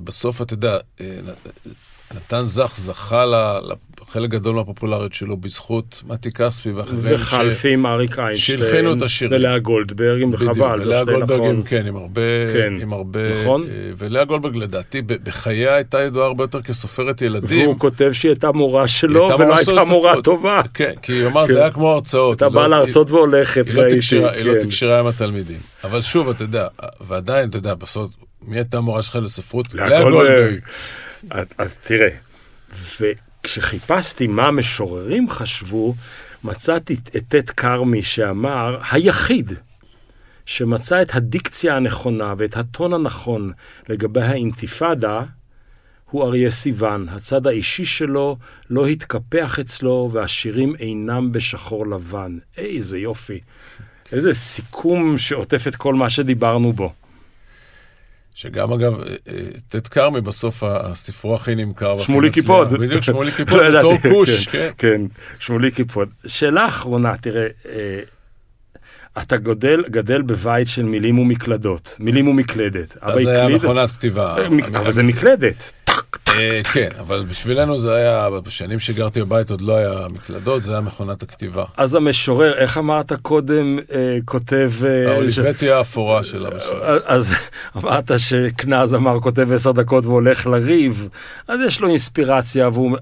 בסוף, אתה יודע, נ- נתן זך זכה ל- לחלק גדול מהפופולריות שלו בזכות מתי כספי ואחרים. וחלפי עם אריק איינשטיין. שהלחינו את השירים. ולאה גולדברג, בדיוק, וחבל, ולאה שתי גולדברג, נכון. כן, עם הרבה... כן, עם הרבה נכון. אה, ולאה גולדברג, לדעתי, בחייה הייתה ידועה הרבה יותר כסופרת ילדים. והוא כותב שהיא הייתה מורה היא שלו, הייתה ולא הייתה מורה. טובה. כן, כי היא אמרה, כן. זה היה כמו הרצאות. הייתה היא לא- באה להרצות והולכת, היא לא ראיתי, תקשרה, היא לא כן. תקשרה עם התלמידים. אבל שוב, אתה יודע, ועדיין, אתה יודע, בסוף, מי הייתה המורה שלך לספרות? לאה גולדברג. אז- אז תראה, וכשחיפשתי מה המשוררים חשבו, מצאתי את טט כרמי שאמר, היחיד שמצא את הדיקציה הנכונה ואת הטון הנכון לגבי האינתיפאדה, הוא אריה סיוון. הצד האישי שלו לא התקפח אצלו, והשירים אינם בשחור לבן. איזה יופי. איזה סיכום שעוטף את כל מה שדיברנו בו. שגם, אגב, אה, אה, ט. כרמי, בסוף הספרו הכי נמכר. שמוליק קיפוד. בדיוק, שמוליק קיפוד, לא בתור כוש, כן. כן, שמוליק קיפוד. שאלה אחרונה, תראה, אה, אתה גדל בבית של מילים ומקלדות, מילים ומקלדת. אז זה היה מכונת כתיבה. אבל זה מקלדת. אה, כן, אבל בשבילנו זה היה, בשנים שגרתי בבית עוד לא היה מקלדות, זה היה מכונת הכתיבה. אז המשורר, איך אמרת קודם, אה, כותב... אה, ש- האוליבטיה האפורה של שלי. אז אמרת שקנז אמר כותב עשר דקות והולך לריב, אז יש לו אינספירציה והוא,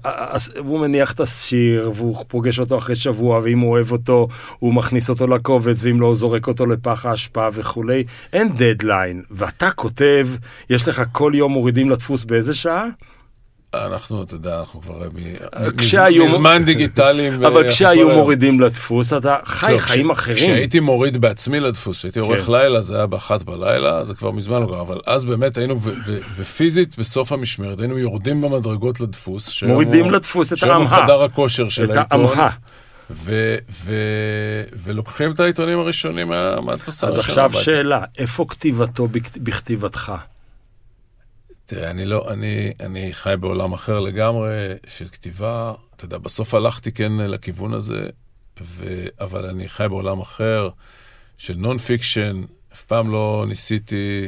והוא מניח את השיר והוא פוגש אותו אחרי שבוע ואם הוא אוהב אותו הוא מכניס אותו לקובץ ואם לא הוא זורק אותו לפח האשפה וכולי. אין דדליין ואתה כותב, יש לך כל יום מורידים לדפוס באיזה שעה? אנחנו, אתה יודע, אנחנו כבר מ- כשהיו- מזמן דיגיטליים. אבל והכל כשהיו היום. מורידים לדפוס אתה חי לא, חיים אחרים. כשהייתי מוריד בעצמי לדפוס, כשהייתי עורך כן. לילה, זה היה באחת בלילה, זה כבר מזמן לא קרה, אבל אז באמת היינו, ופיזית בסוף המשמרת, היינו יורדים במדרגות לדפוס. שהיום מורידים לדפוס את שהיום הוא העמהה. חדר הכושר של את העיתון. העמהה. ו- ו- ולוקחים את העיתונים הראשונים מה- מההדפסה. אז עכשיו. שאלה, איפה כתיבתו בכ- בכתיבתך? תראה, אני לא, אני, אני חי בעולם אחר לגמרי של כתיבה. אתה יודע, בסוף הלכתי כן לכיוון הזה, ו... אבל אני חי בעולם אחר של non-fiction. אף פעם לא ניסיתי,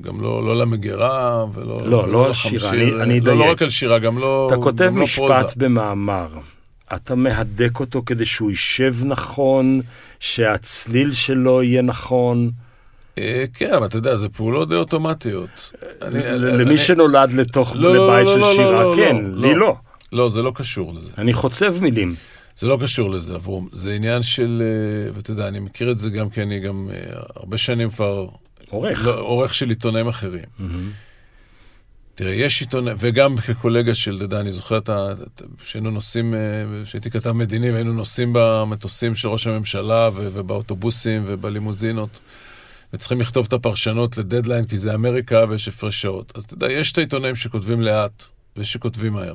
גם לא, לא למגירה ולא... לא, ולא לא על שירה, לחמשיר. אני- אני לא, לא אדייק. רק על שירה, גם לא אתה כותב לא משפט פרוזה. במאמר, אתה מהדק אותו כדי שהוא יישב נכון, שהצליל שלו יהיה נכון. אה, כן, אבל אתה יודע, זה פעולות די אוטומטיות. למי שנולד לתוך, לא, לא, לבית לא, של לא, שירה, כן, לי לא. לא. זה לא קשור לזה. אני חוצב מילים. זה לא קשור לזה, אברום. זה עניין של, אה, ואתה יודע, אני מכיר את זה גם כי אני גם אה, הרבה שנים כבר עורך. עורך של עיתונאים אחרים. תראה, יש עיתונאים, וגם כקולגה של, אתה יודע, אני זוכר את ה... שהיינו נוסעים, אה, שהייתי כתב מדיני, והיינו נוסעים במטוסים של ראש הממשלה, ובאוטובוסים ובלימוזינות, וצריכים לכתוב את הפרשנות לדדליין, כי זה אמריקה ויש הפרש שעות. אז אתה יודע, יש את העיתונאים שכותבים לאט, ושכותבים מהר.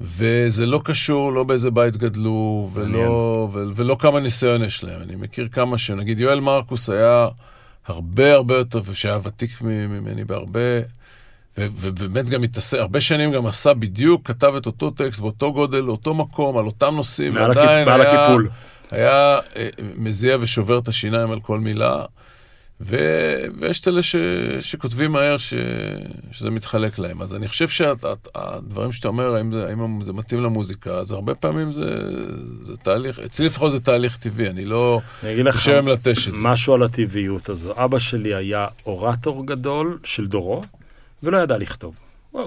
וזה לא קשור, לא באיזה בית גדלו, ולא, ו- ולא כמה ניסיון יש להם. אני מכיר כמה שהם, נגיד יואל מרקוס היה הרבה הרבה יותר, ושהיה ותיק ממני בהרבה, ו- ובאמת גם התעסק, הרבה שנים גם עשה בדיוק, כתב את אותו טקסט באותו גודל, אותו מקום, על אותם נושאים, מעל ועדיין מעל היה, הקיפול. היה אה, מזיע ושובר את השיניים על כל מילה. ו... ויש את אלה ש... שכותבים מהר ש... שזה מתחלק להם. אז אני חושב שהדברים שאתה אומר, האם זה, האם זה מתאים למוזיקה, אז הרבה פעמים זה, זה תהליך, אצלי לפחות זה תהליך טבעי, אני לא חושב מלטש את זה. משהו על הטבעיות הזו. אבא שלי היה אורטור גדול של דורו, ולא ידע לכתוב.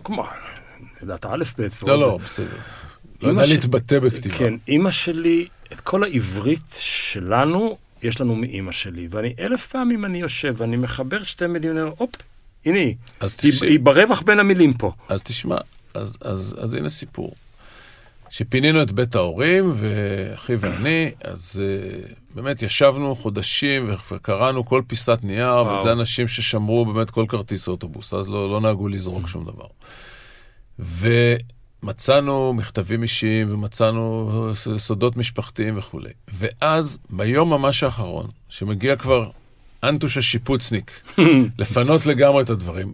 כמו, ידעת א' ב' לא, לא, בסדר. לא ידע להתבטא בכתיבה. כן, אימא שלי, את כל העברית שלנו, יש לנו מאימא שלי, ואני אלף פעמים אני יושב ואני מחבר שתי מילים, הופ, הנה היא, היא, היא ברווח בין המילים פה. אז תשמע, אז, אז, אז הנה סיפור. כשפינינו את בית ההורים, ואחי ואני, אז uh, באמת ישבנו חודשים וקראנו כל פיסת נייר, וואו. וזה אנשים ששמרו באמת כל כרטיס אוטובוס, אז לא, לא נהגו לזרוק שום דבר. ומצאנו מכתבים אישיים, ומצאנו סודות משפחתיים וכולי. ואז, ביום ממש האחרון, שמגיע כבר אנטוש השיפוצניק, לפנות לגמרי את הדברים,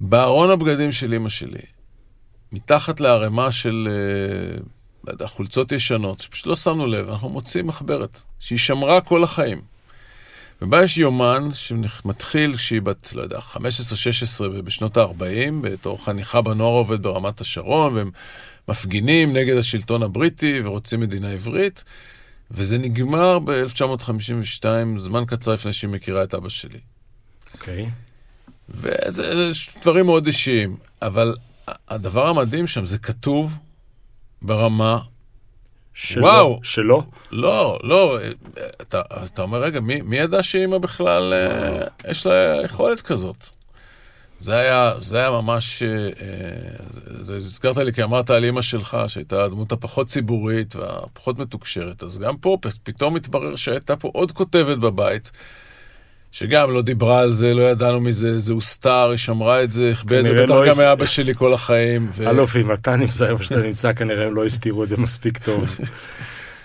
בארון הבגדים של אמא שלי, מתחת לערימה של, אה, לא יודע, חולצות ישנות, שפשוט לא שמנו לב, אנחנו מוצאים מחברת, שהיא שמרה כל החיים. ובה יש יומן שמתחיל כשהיא בת, לא יודע, 15-16 בשנות ה-40, בתור חניכה בנוער עובד ברמת השרון, והם מפגינים נגד השלטון הבריטי ורוצים מדינה עברית, וזה נגמר ב-1952, זמן קצר לפני שהיא מכירה את אבא שלי. אוקיי. Okay. וזה דברים מאוד אישיים, אבל הדבר המדהים שם, זה כתוב ברמה... שלו, וואו. שלו? לא, לא. אתה, אתה אומר, רגע, מי, מי ידע שאימא בכלל, אה, יש לה יכולת כזאת? זה היה, זה היה ממש, אה, זה הזכרת לי כי אמרת על אימא שלך, שהייתה הדמות הפחות ציבורית והפחות מתוקשרת, אז גם פה פתאום התברר שהייתה פה עוד כותבת בבית, שגם לא דיברה על זה, לא ידענו מזה, זה הוסתר, היא שמרה את זה, החבא את זה בטח לא גם מאבא שלי כל החיים. אלוף, אם אתה נמצא איפה שאתה נמצא, כנראה הם לא הסתירו את זה מספיק טוב.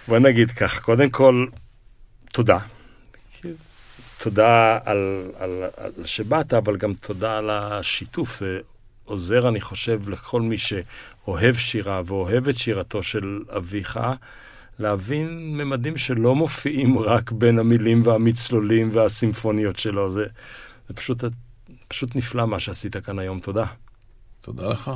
בוא נגיד כך, קודם כל, תודה. תודה על, על, על שבאת, אבל גם תודה על השיתוף. זה עוזר, אני חושב, לכל מי שאוהב שירה ואוהב את שירתו של אביך. להבין ממדים שלא מופיעים רק בין המילים והמצלולים והסימפוניות שלו. זה, זה פשוט, פשוט נפלא מה שעשית כאן היום. תודה. תודה לך.